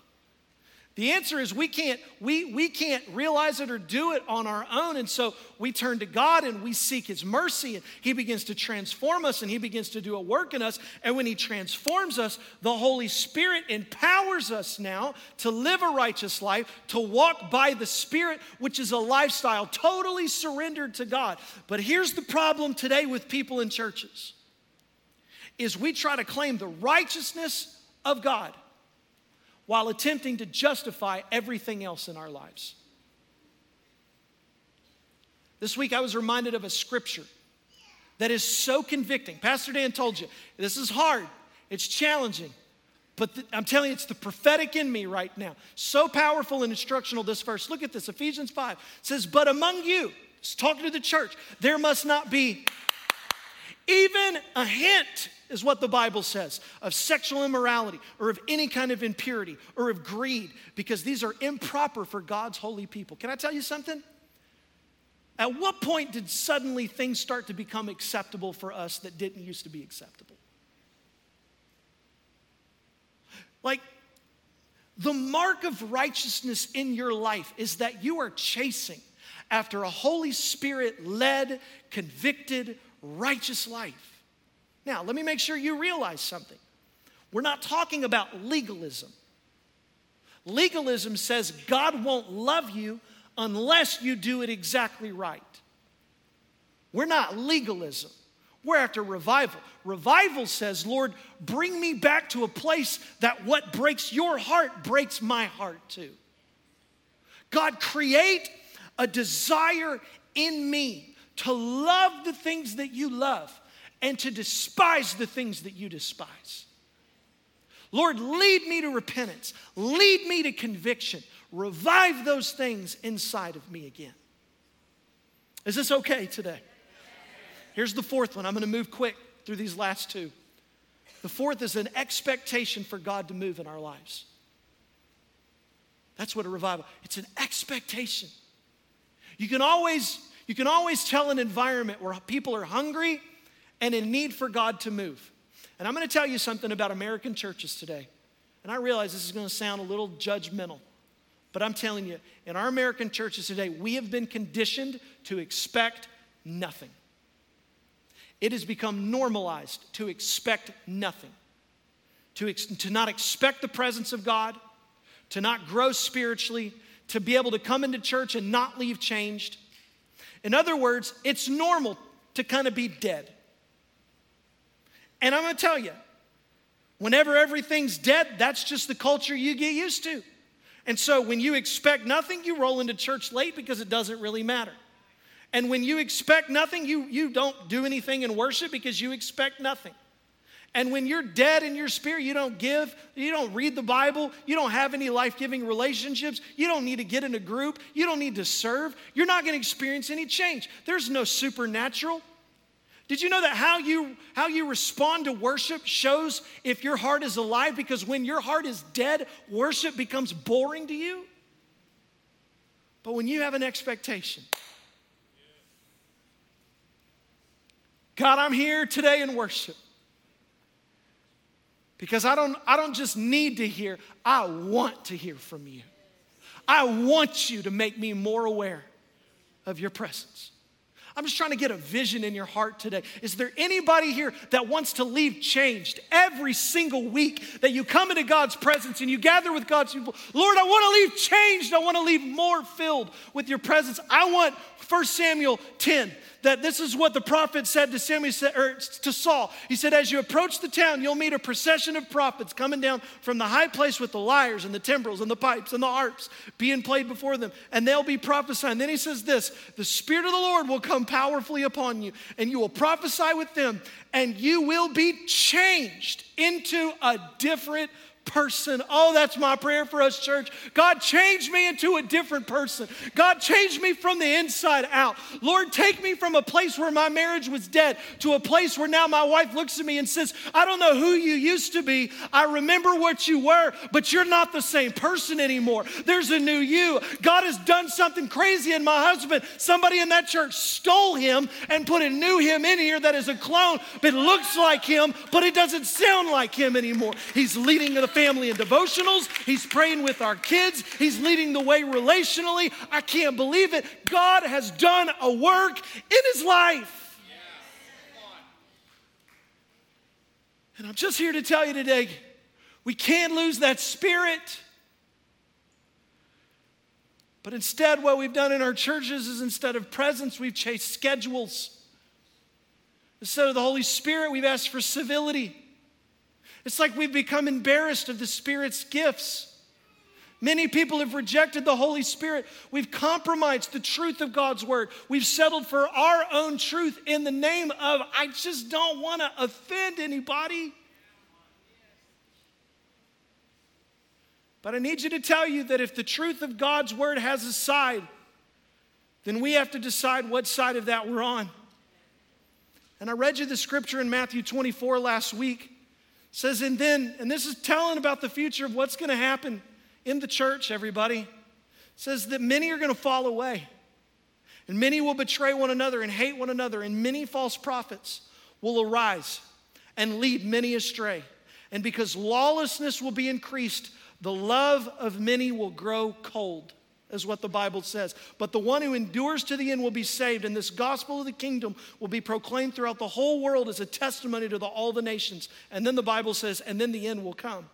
The answer is we can't, we, we can't realize it or do it on our own. And so we turn to God and we seek His mercy, and He begins to transform us and He begins to do a work in us. And when He transforms us, the Holy Spirit empowers us now to live a righteous life, to walk by the Spirit, which is a lifestyle totally surrendered to God. But here's the problem today with people in churches is we try to claim the righteousness of God while attempting to justify everything else in our lives. This week I was reminded of a scripture that is so convicting. Pastor Dan told you, this is hard, it's challenging, but I'm telling you, it's the prophetic in me right now. So powerful and instructional, this verse. Look at this Ephesians 5 says, But among you, it's talking to the church, there must not be even a hint is what the Bible says of sexual immorality or of any kind of impurity or of greed, because these are improper for God's holy people. Can I tell you something? At what point did suddenly things start to become acceptable for us that didn't used to be acceptable? Like, the mark of righteousness in your life is that you are chasing after a Holy Spirit led, convicted, righteous life. Now, let me make sure you realize something. We're not talking about legalism. Legalism says God won't love you unless you do it exactly right. We're not legalism. We're after revival. Revival says, Lord, bring me back to a place that what breaks your heart breaks my heart too. God, create a desire in me to love the things that you love and to despise the things that you despise. Lord, lead me to repentance, lead me to conviction, revive those things inside of me again. Is this okay today? Here's the fourth one. I'm going to move quick through these last two. The fourth is an expectation for God to move in our lives. That's what a revival. It's an expectation. You can always you can always tell an environment where people are hungry and in need for God to move. And I'm going to tell you something about American churches today. And I realize this is going to sound a little judgmental, but I'm telling you, in our American churches today, we have been conditioned to expect nothing. It has become normalized to expect nothing, to, ex- to not expect the presence of God, to not grow spiritually, to be able to come into church and not leave changed. In other words, it's normal to kind of be dead. And I'm gonna tell you, whenever everything's dead, that's just the culture you get used to. And so when you expect nothing, you roll into church late because it doesn't really matter. And when you expect nothing, you, you don't do anything in worship because you expect nothing. And when you're dead in your spirit, you don't give, you don't read the Bible, you don't have any life giving relationships, you don't need to get in a group, you don't need to serve, you're not gonna experience any change. There's no supernatural. Did you know that how you how you respond to worship shows if your heart is alive because when your heart is dead, worship becomes boring to you? But when you have an expectation, God, I'm here today in worship. Because I don't, I don't just need to hear, I want to hear from you. I want you to make me more aware of your presence. I'm just trying to get a vision in your heart today. Is there anybody here that wants to leave changed every single week that you come into God's presence and you gather with God's people? Lord, I want to leave changed. I want to leave more filled with your presence. I want 1 Samuel 10 that this is what the prophet said to Samuel or er, to Saul. He said, "As you approach the town, you'll meet a procession of prophets coming down from the high place with the lyres and the timbrels and the pipes and the harps being played before them, and they'll be prophesying." Then he says this, "The spirit of the Lord will come powerfully upon you, and you will prophesy with them, and you will be changed into a different person. Oh, that's my prayer for us, church. God, change me into a different person. God, change me from the inside out. Lord, take me from a place where my marriage was dead to a place where now my wife looks at me and says, I don't know who you used to be. I remember what you were, but you're not the same person anymore. There's a new you. God has done something crazy in my husband. Somebody in that church stole him and put a new him in here that is a clone, but looks like him, but it doesn't sound like him anymore. He's leading the family in devotionals, he's praying with our kids, he's leading the way relationally. I can't believe it. God has done a work in his life. And I'm just here to tell you today we can't lose that spirit. But instead, what we've done in our churches is instead of presence, we've chased schedules. Instead of the Holy Spirit, we've asked for civility. It's like we've become embarrassed of the Spirit's gifts. Many people have rejected the Holy Spirit. We've compromised the truth of God's word. We've settled for our own truth in the name of, I just don't want to offend anybody. But I need you to tell you that if the truth of God's word has a side, then we have to decide what side of that we're on. And I read you the scripture in Matthew 24 last week. It says, and then, and this is telling about the future of what's going to happen in the church, everybody. It says that many are going to fall away, and many will betray one another and hate one another, and many false prophets will arise and lead many astray. And because lawlessness will be increased, the love of many will grow cold is what the Bible says. But the one who endures to the end will be saved, and this gospel of the kingdom will be proclaimed throughout the whole world as a testimony to the, all the nations. And then the Bible says, and then the end will come.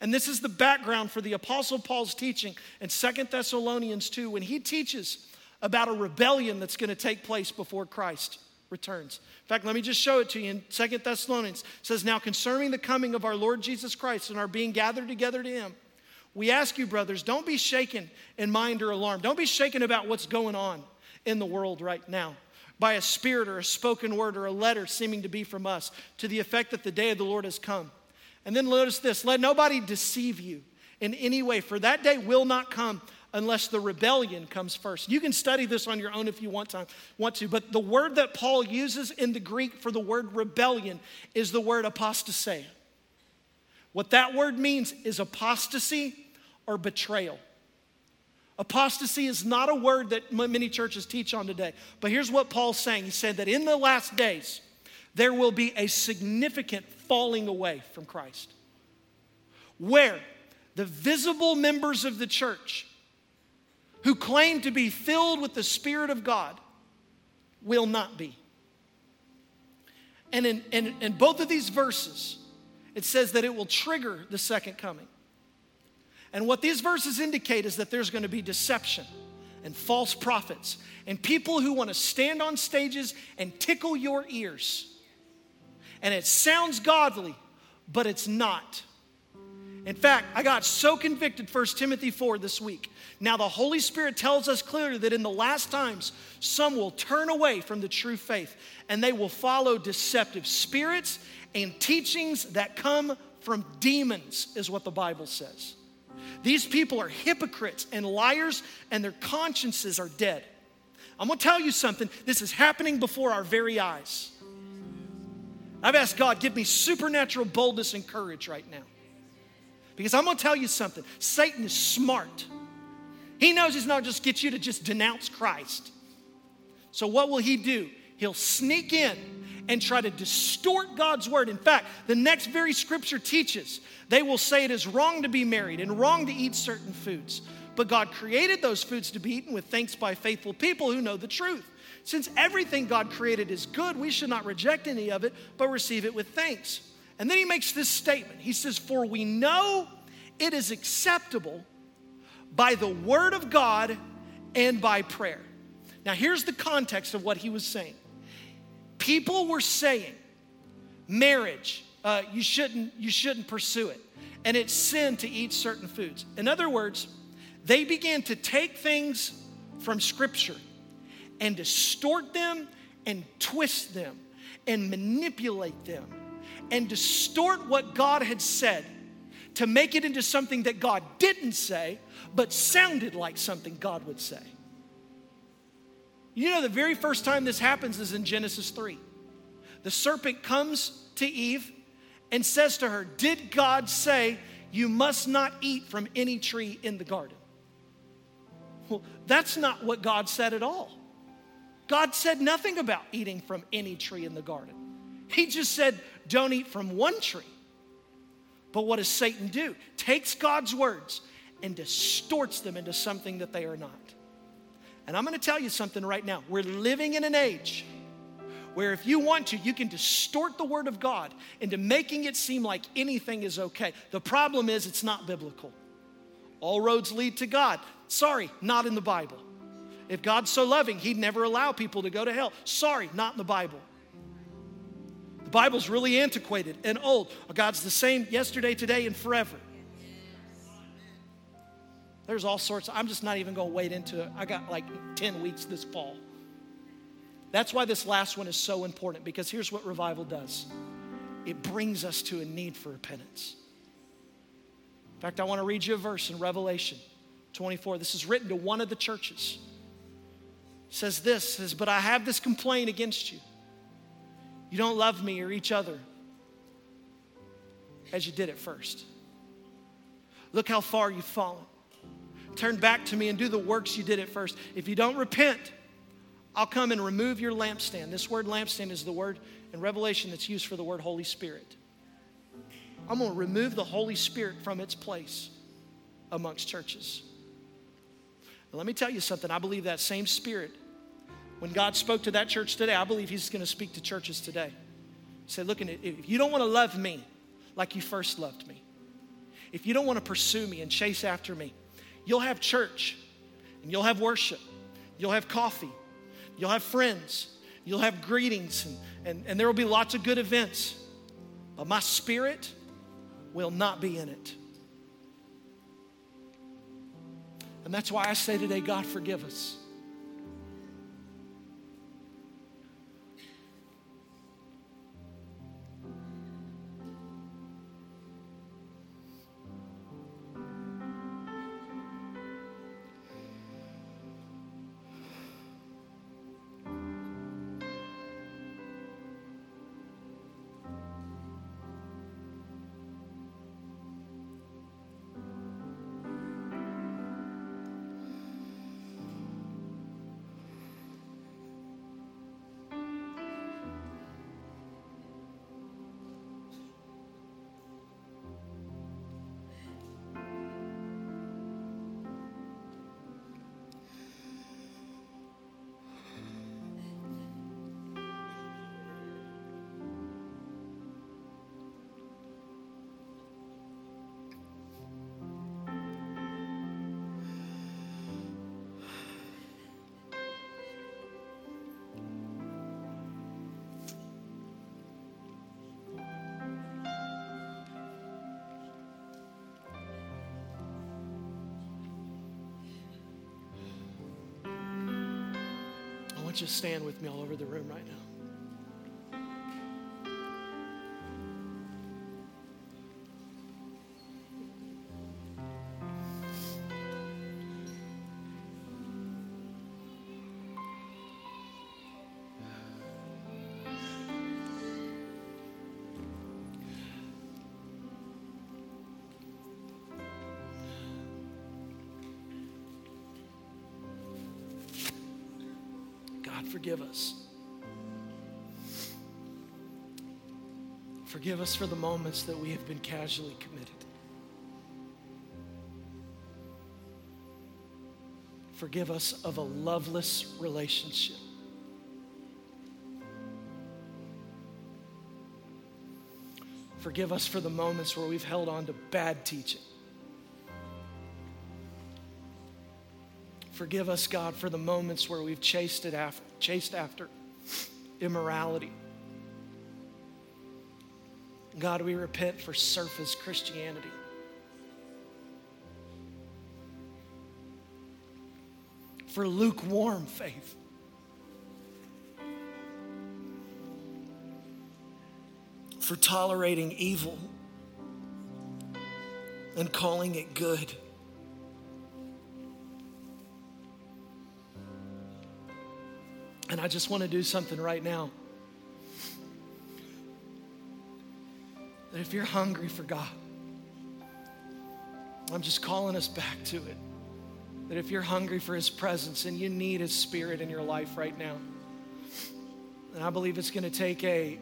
And this is the background for the Apostle Paul's teaching in Second Thessalonians 2 when he teaches about a rebellion that's going to take place before Christ returns. In fact, let me just show it to you in Second Thessalonians. Says, Now concerning the coming of our Lord Jesus Christ and our being gathered together to him, we ask you, brothers, don't be shaken in mind or alarmed. Don't be shaken about what's going on in the world right now by a spirit or a spoken word or a letter seeming to be from us to the effect that the day of the Lord has come. And then notice this let nobody deceive you in any way, for that day will not come unless the rebellion comes first. You can study this on your own if you want to, want to, but the word that Paul uses in the Greek for the word rebellion is the word apostasy. What that word means is apostasy or betrayal. Apostasy is not a word that many churches teach on today. But here's what Paul's saying He said that in the last days, there will be a significant falling away from Christ, where the visible members of the church who claim to be filled with the Spirit of God will not be. And in, in, in both of these verses, it says that it will trigger the second coming. And what these verses indicate is that there's going to be deception and false prophets and people who want to stand on stages and tickle your ears. And it sounds godly, but it's not. In fact, I got so convicted 1 Timothy 4 this week. Now, the Holy Spirit tells us clearly that in the last times, some will turn away from the true faith and they will follow deceptive spirits and teachings that come from demons, is what the Bible says. These people are hypocrites and liars, and their consciences are dead. I'm gonna tell you something, this is happening before our very eyes. I've asked God, give me supernatural boldness and courage right now. Because I'm gonna tell you something Satan is smart. He knows he's not just get you to just denounce Christ. So, what will he do? He'll sneak in and try to distort God's word. In fact, the next very scripture teaches they will say it is wrong to be married and wrong to eat certain foods. But God created those foods to be eaten with thanks by faithful people who know the truth. Since everything God created is good, we should not reject any of it, but receive it with thanks. And then he makes this statement He says, For we know it is acceptable by the word of God and by prayer. Now, here's the context of what he was saying. People were saying, marriage, uh, you, shouldn't, you shouldn't pursue it. And it's sin to eat certain foods. In other words, they began to take things from Scripture and distort them and twist them and manipulate them and distort what God had said to make it into something that God didn't say, but sounded like something God would say. You know, the very first time this happens is in Genesis 3. The serpent comes to Eve and says to her, Did God say you must not eat from any tree in the garden? Well, that's not what God said at all. God said nothing about eating from any tree in the garden. He just said, Don't eat from one tree. But what does Satan do? Takes God's words and distorts them into something that they are not. And I'm going to tell you something right now. We're living in an age where if you want to, you can distort the word of God into making it seem like anything is okay. The problem is it's not biblical. All roads lead to God. Sorry, not in the Bible. If God's so loving, He'd never allow people to go to hell. Sorry, not in the Bible. The Bible's really antiquated and old. God's the same yesterday, today, and forever. There's all sorts. I'm just not even going to wade into it. I got like 10 weeks this fall. That's why this last one is so important because here's what revival does it brings us to a need for repentance. In fact, I want to read you a verse in Revelation 24. This is written to one of the churches. It says this says, But I have this complaint against you. You don't love me or each other as you did at first. Look how far you've fallen. Turn back to me and do the works you did at first. If you don't repent, I'll come and remove your lampstand. This word lampstand is the word in Revelation that's used for the word Holy Spirit. I'm going to remove the Holy Spirit from its place amongst churches. Let me tell you something. I believe that same Spirit, when God spoke to that church today, I believe He's going to speak to churches today. Say, look, if you don't want to love me like you first loved me, if you don't want to pursue me and chase after me, You'll have church and you'll have worship, you'll have coffee, you'll have friends, you'll have greetings, and, and, and there will be lots of good events. But my spirit will not be in it. And that's why I say today, God, forgive us. To stand with me all over the room right now. Forgive us. Forgive us for the moments that we have been casually committed. Forgive us of a loveless relationship. Forgive us for the moments where we've held on to bad teaching. Forgive us, God, for the moments where we've chased, it after, chased after immorality. God, we repent for surface Christianity. For lukewarm faith. For tolerating evil and calling it good. And I just want to do something right now. That if you're hungry for God, I'm just calling us back to it. That if you're hungry for His presence and you need His Spirit in your life right now, and I believe it's going to take a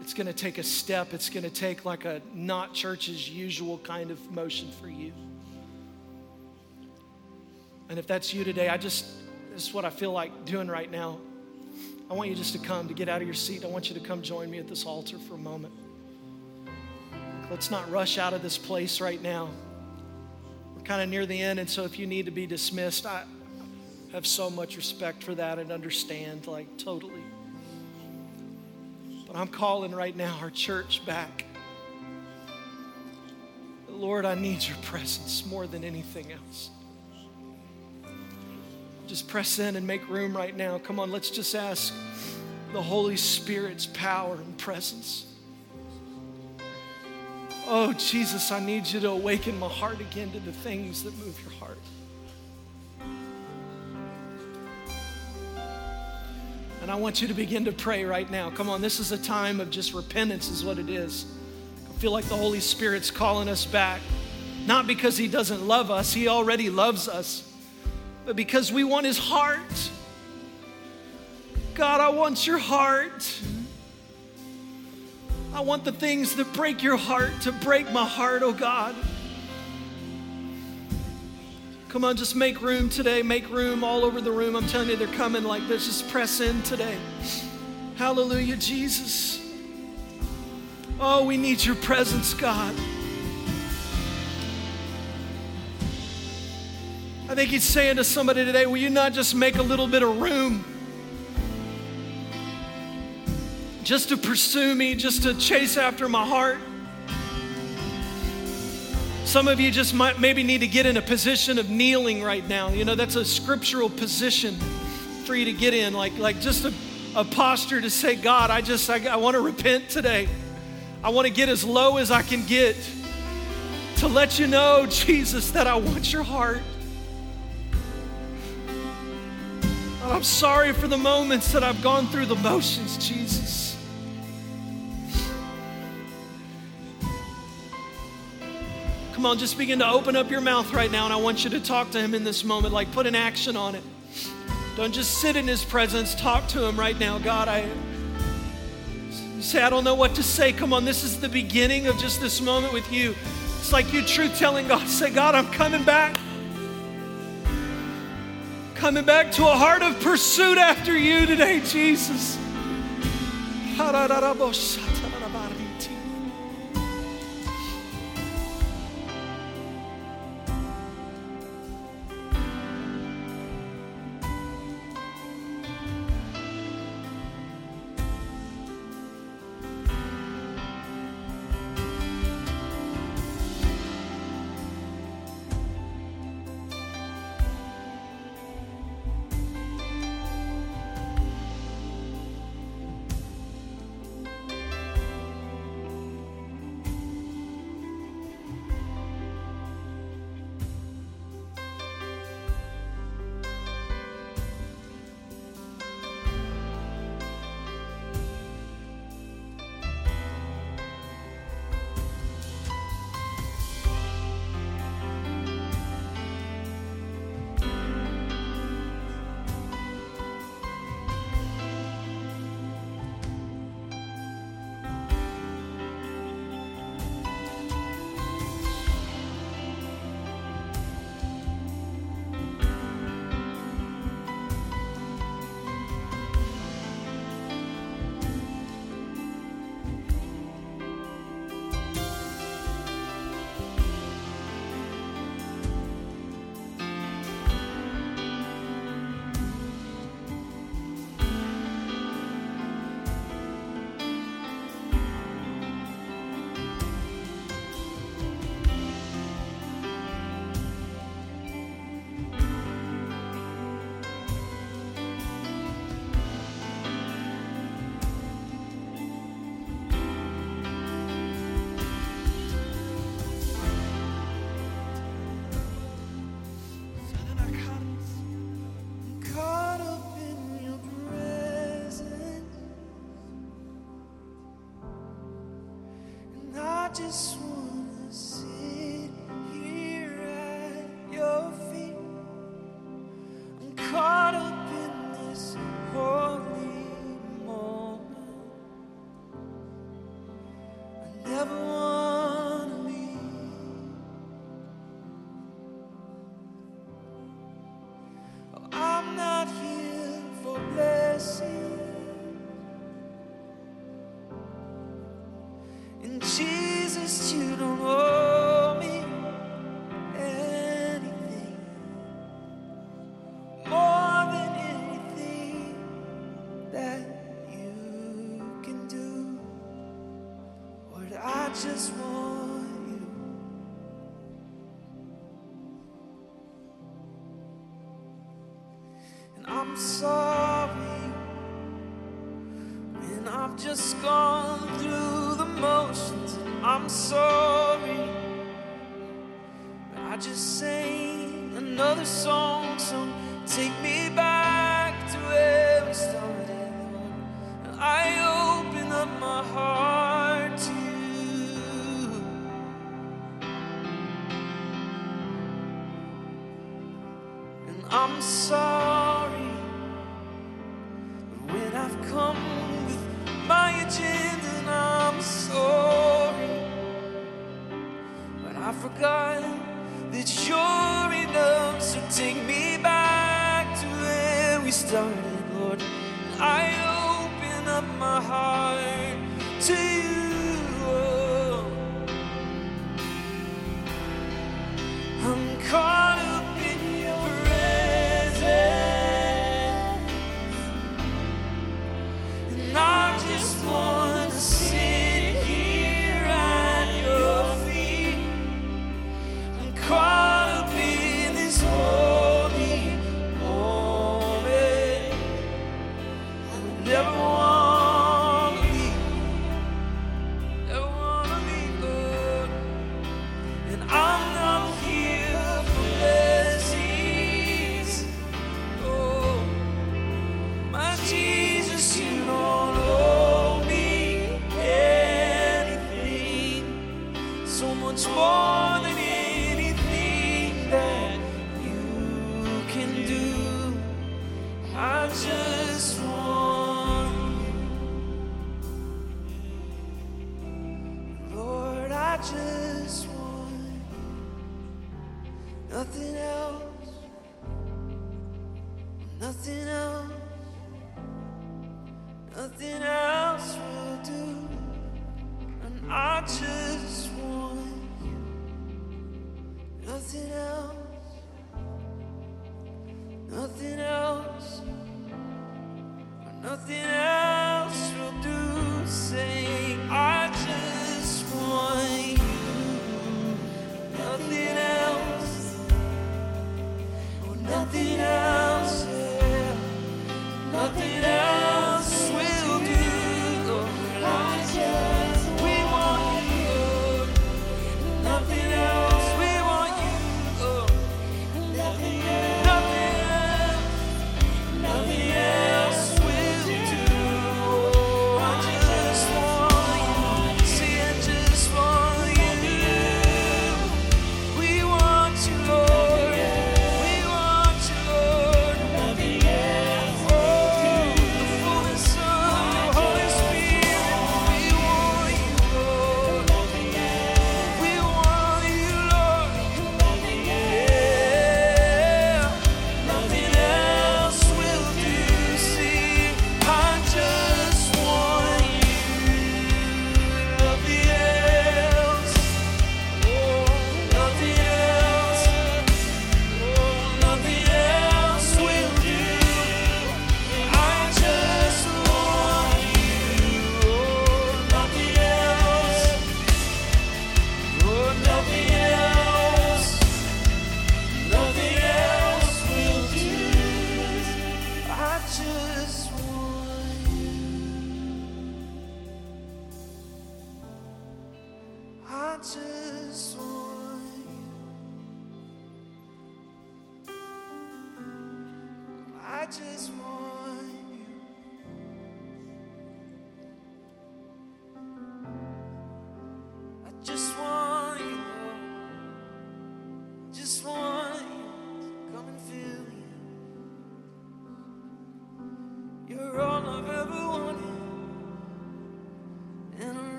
it's going to take a step. It's going to take like a not church's usual kind of motion for you. And if that's you today, I just, this is what I feel like doing right now. I want you just to come, to get out of your seat. I want you to come join me at this altar for a moment. Let's not rush out of this place right now. We're kind of near the end, and so if you need to be dismissed, I have so much respect for that and understand, like, totally. But I'm calling right now our church back. Lord, I need your presence more than anything else. Just press in and make room right now. Come on, let's just ask the Holy Spirit's power and presence. Oh, Jesus, I need you to awaken my heart again to the things that move your heart. And I want you to begin to pray right now. Come on, this is a time of just repentance, is what it is. I feel like the Holy Spirit's calling us back. Not because He doesn't love us, He already loves us, but because we want His heart. God, I want your heart. I want the things that break your heart to break my heart, oh God. Come on, just make room today. Make room all over the room. I'm telling you, they're coming like this. Just press in today. Hallelujah, Jesus. Oh, we need your presence, God. I think he's saying to somebody today, will you not just make a little bit of room? Just to pursue me, just to chase after my heart. Some of you just might maybe need to get in a position of kneeling right now. You know, that's a scriptural position for you to get in, like, like just a, a posture to say, God, I just, I, I want to repent today. I want to get as low as I can get to let you know, Jesus, that I want your heart. I'm sorry for the moments that I've gone through the motions, Jesus. Come on, just begin to open up your mouth right now, and I want you to talk to Him in this moment. Like, put an action on it. Don't just sit in His presence. Talk to Him right now. God, I. You say, I don't know what to say. Come on, this is the beginning of just this moment with you. It's like you truth telling God. Say, God, I'm coming back. Coming back to a heart of pursuit after you today, Jesus. that you're enough. So take me back to where we started, Lord. I open up my heart to you. Oh. I'm calling.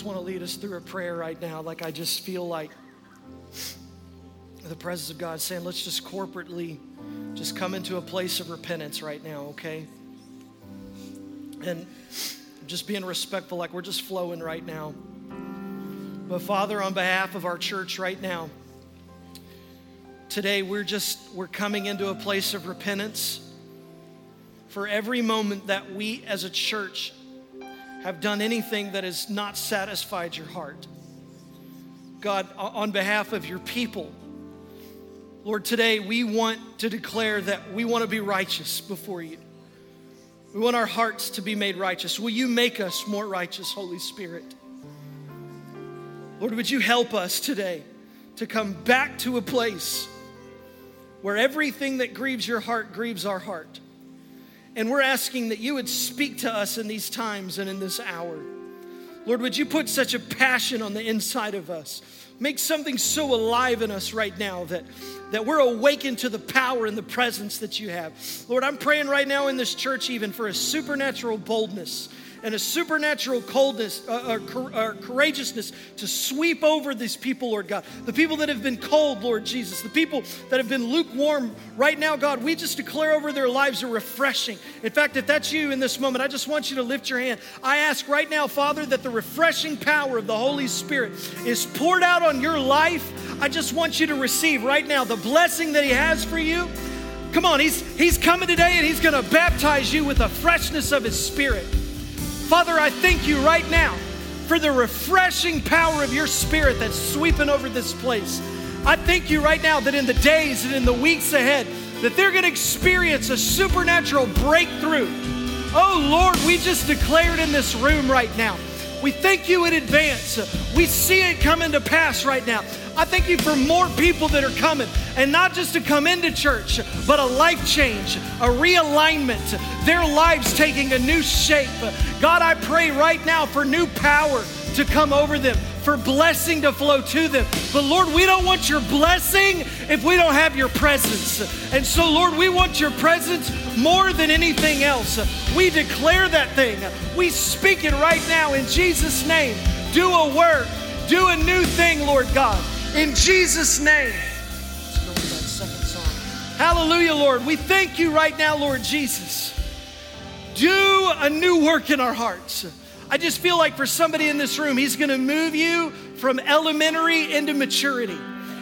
just want to lead us through a prayer right now. Like, I just feel like the presence of God saying, let's just corporately just come into a place of repentance right now, okay? And just being respectful, like we're just flowing right now. But Father, on behalf of our church right now, today we're just we're coming into a place of repentance for every moment that we as a church have done anything that has not satisfied your heart. God, on behalf of your people, Lord, today we want to declare that we want to be righteous before you. We want our hearts to be made righteous. Will you make us more righteous, Holy Spirit? Lord, would you help us today to come back to a place where everything that grieves your heart grieves our heart? And we're asking that you would speak to us in these times and in this hour. Lord, would you put such a passion on the inside of us? Make something so alive in us right now that, that we're awakened to the power and the presence that you have. Lord, I'm praying right now in this church, even for a supernatural boldness and a supernatural coldness uh, or, or courageousness to sweep over these people, Lord God. The people that have been cold, Lord Jesus. The people that have been lukewarm right now, God, we just declare over their lives a refreshing. In fact, if that's you in this moment, I just want you to lift your hand. I ask right now, Father, that the refreshing power of the Holy Spirit is poured out on your life. I just want you to receive right now the blessing that He has for you. Come on, He's, he's coming today and He's going to baptize you with the freshness of His Spirit. Father, I thank you right now for the refreshing power of your spirit that's sweeping over this place. I thank you right now that in the days and in the weeks ahead, that they're going to experience a supernatural breakthrough. Oh Lord, we just declared in this room right now. We thank you in advance. We see it coming to pass right now. I thank you for more people that are coming, and not just to come into church, but a life change, a realignment, their lives taking a new shape. God, I pray right now for new power to come over them, for blessing to flow to them. But Lord, we don't want your blessing if we don't have your presence. And so, Lord, we want your presence more than anything else. We declare that thing. We speak it right now in Jesus' name. Do a work, do a new thing, Lord God. In Jesus' name. Hallelujah, Lord. We thank you right now, Lord Jesus. Do a new work in our hearts. I just feel like for somebody in this room, He's to move you from elementary into maturity.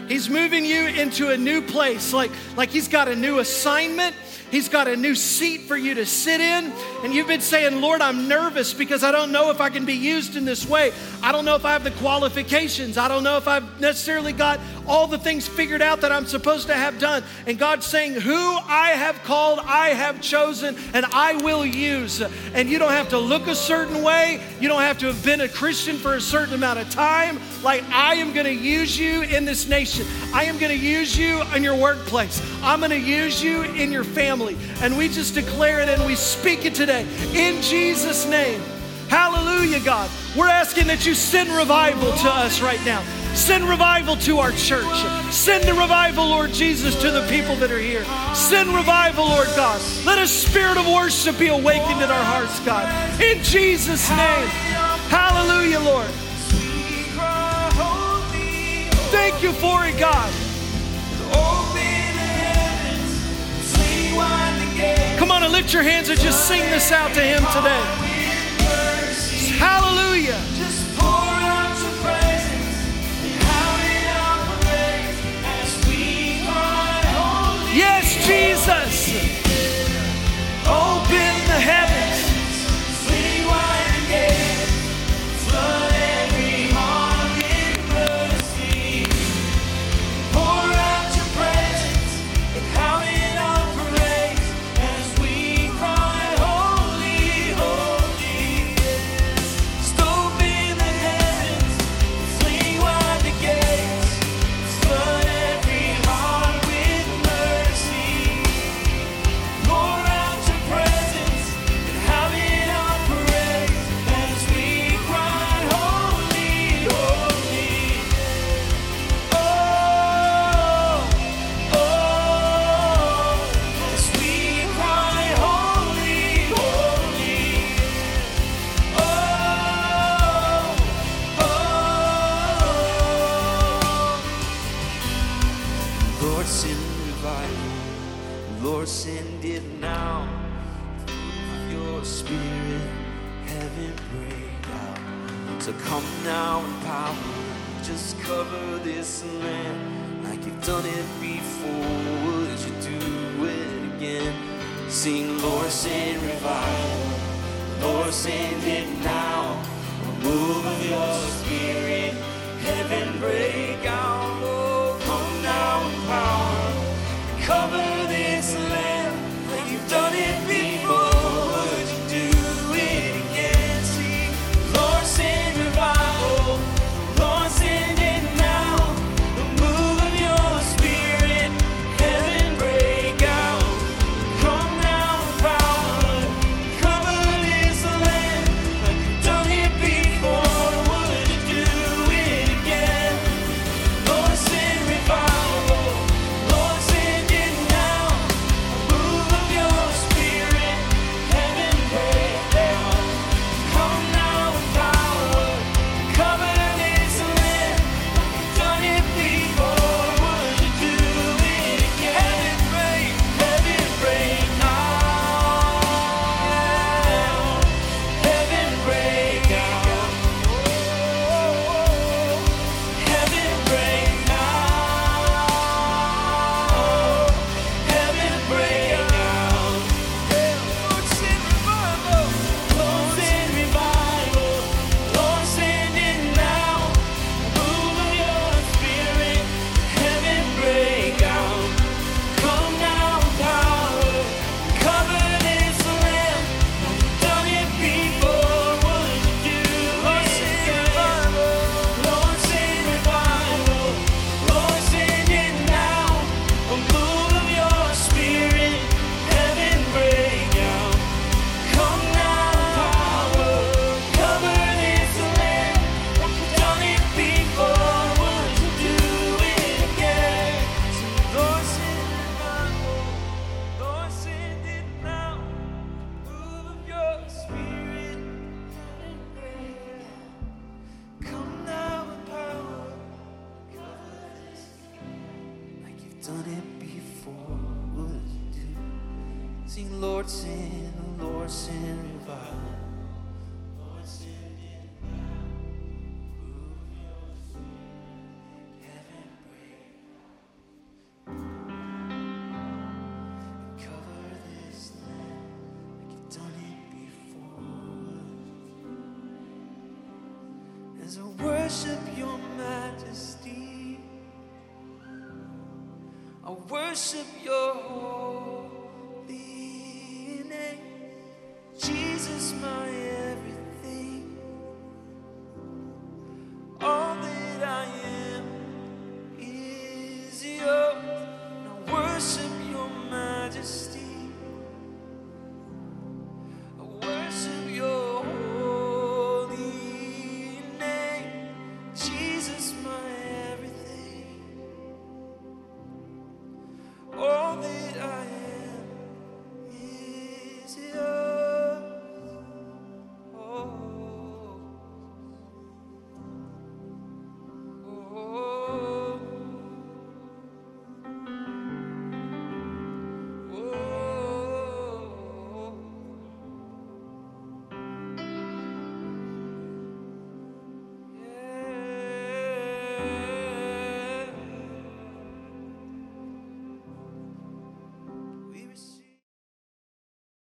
He's moving you into a new place, like, like He's got a new assignment He's got a new seat for you to sit in. And you've been saying, Lord, I'm nervous because I don't know if I can be used in this way. I don't know if I have the qualifications. I don't know if I've necessarily got all the things figured out that I'm supposed to have done. And God's saying, Who I have called, I have chosen, and I will use. And you don't have to look a certain way. You don't have to have been a Christian for a certain amount of time. Like, I am going to use you in this nation. I am going to use you in your workplace. I'm going to use you in your family. And we just declare it and we speak it today in Jesus' name. Hallelujah, God. We're asking that you send revival to us right now. Send revival to our church. Send the revival, Lord Jesus, to the people that are here. Send revival, Lord God. Let a spirit of worship be awakened in our hearts, God. In Jesus' name. Hallelujah, Lord. Thank you for it, God. Come on and lift your hands and just sing this out to Him today. Hallelujah. Yes, Jesus. Open the heavens.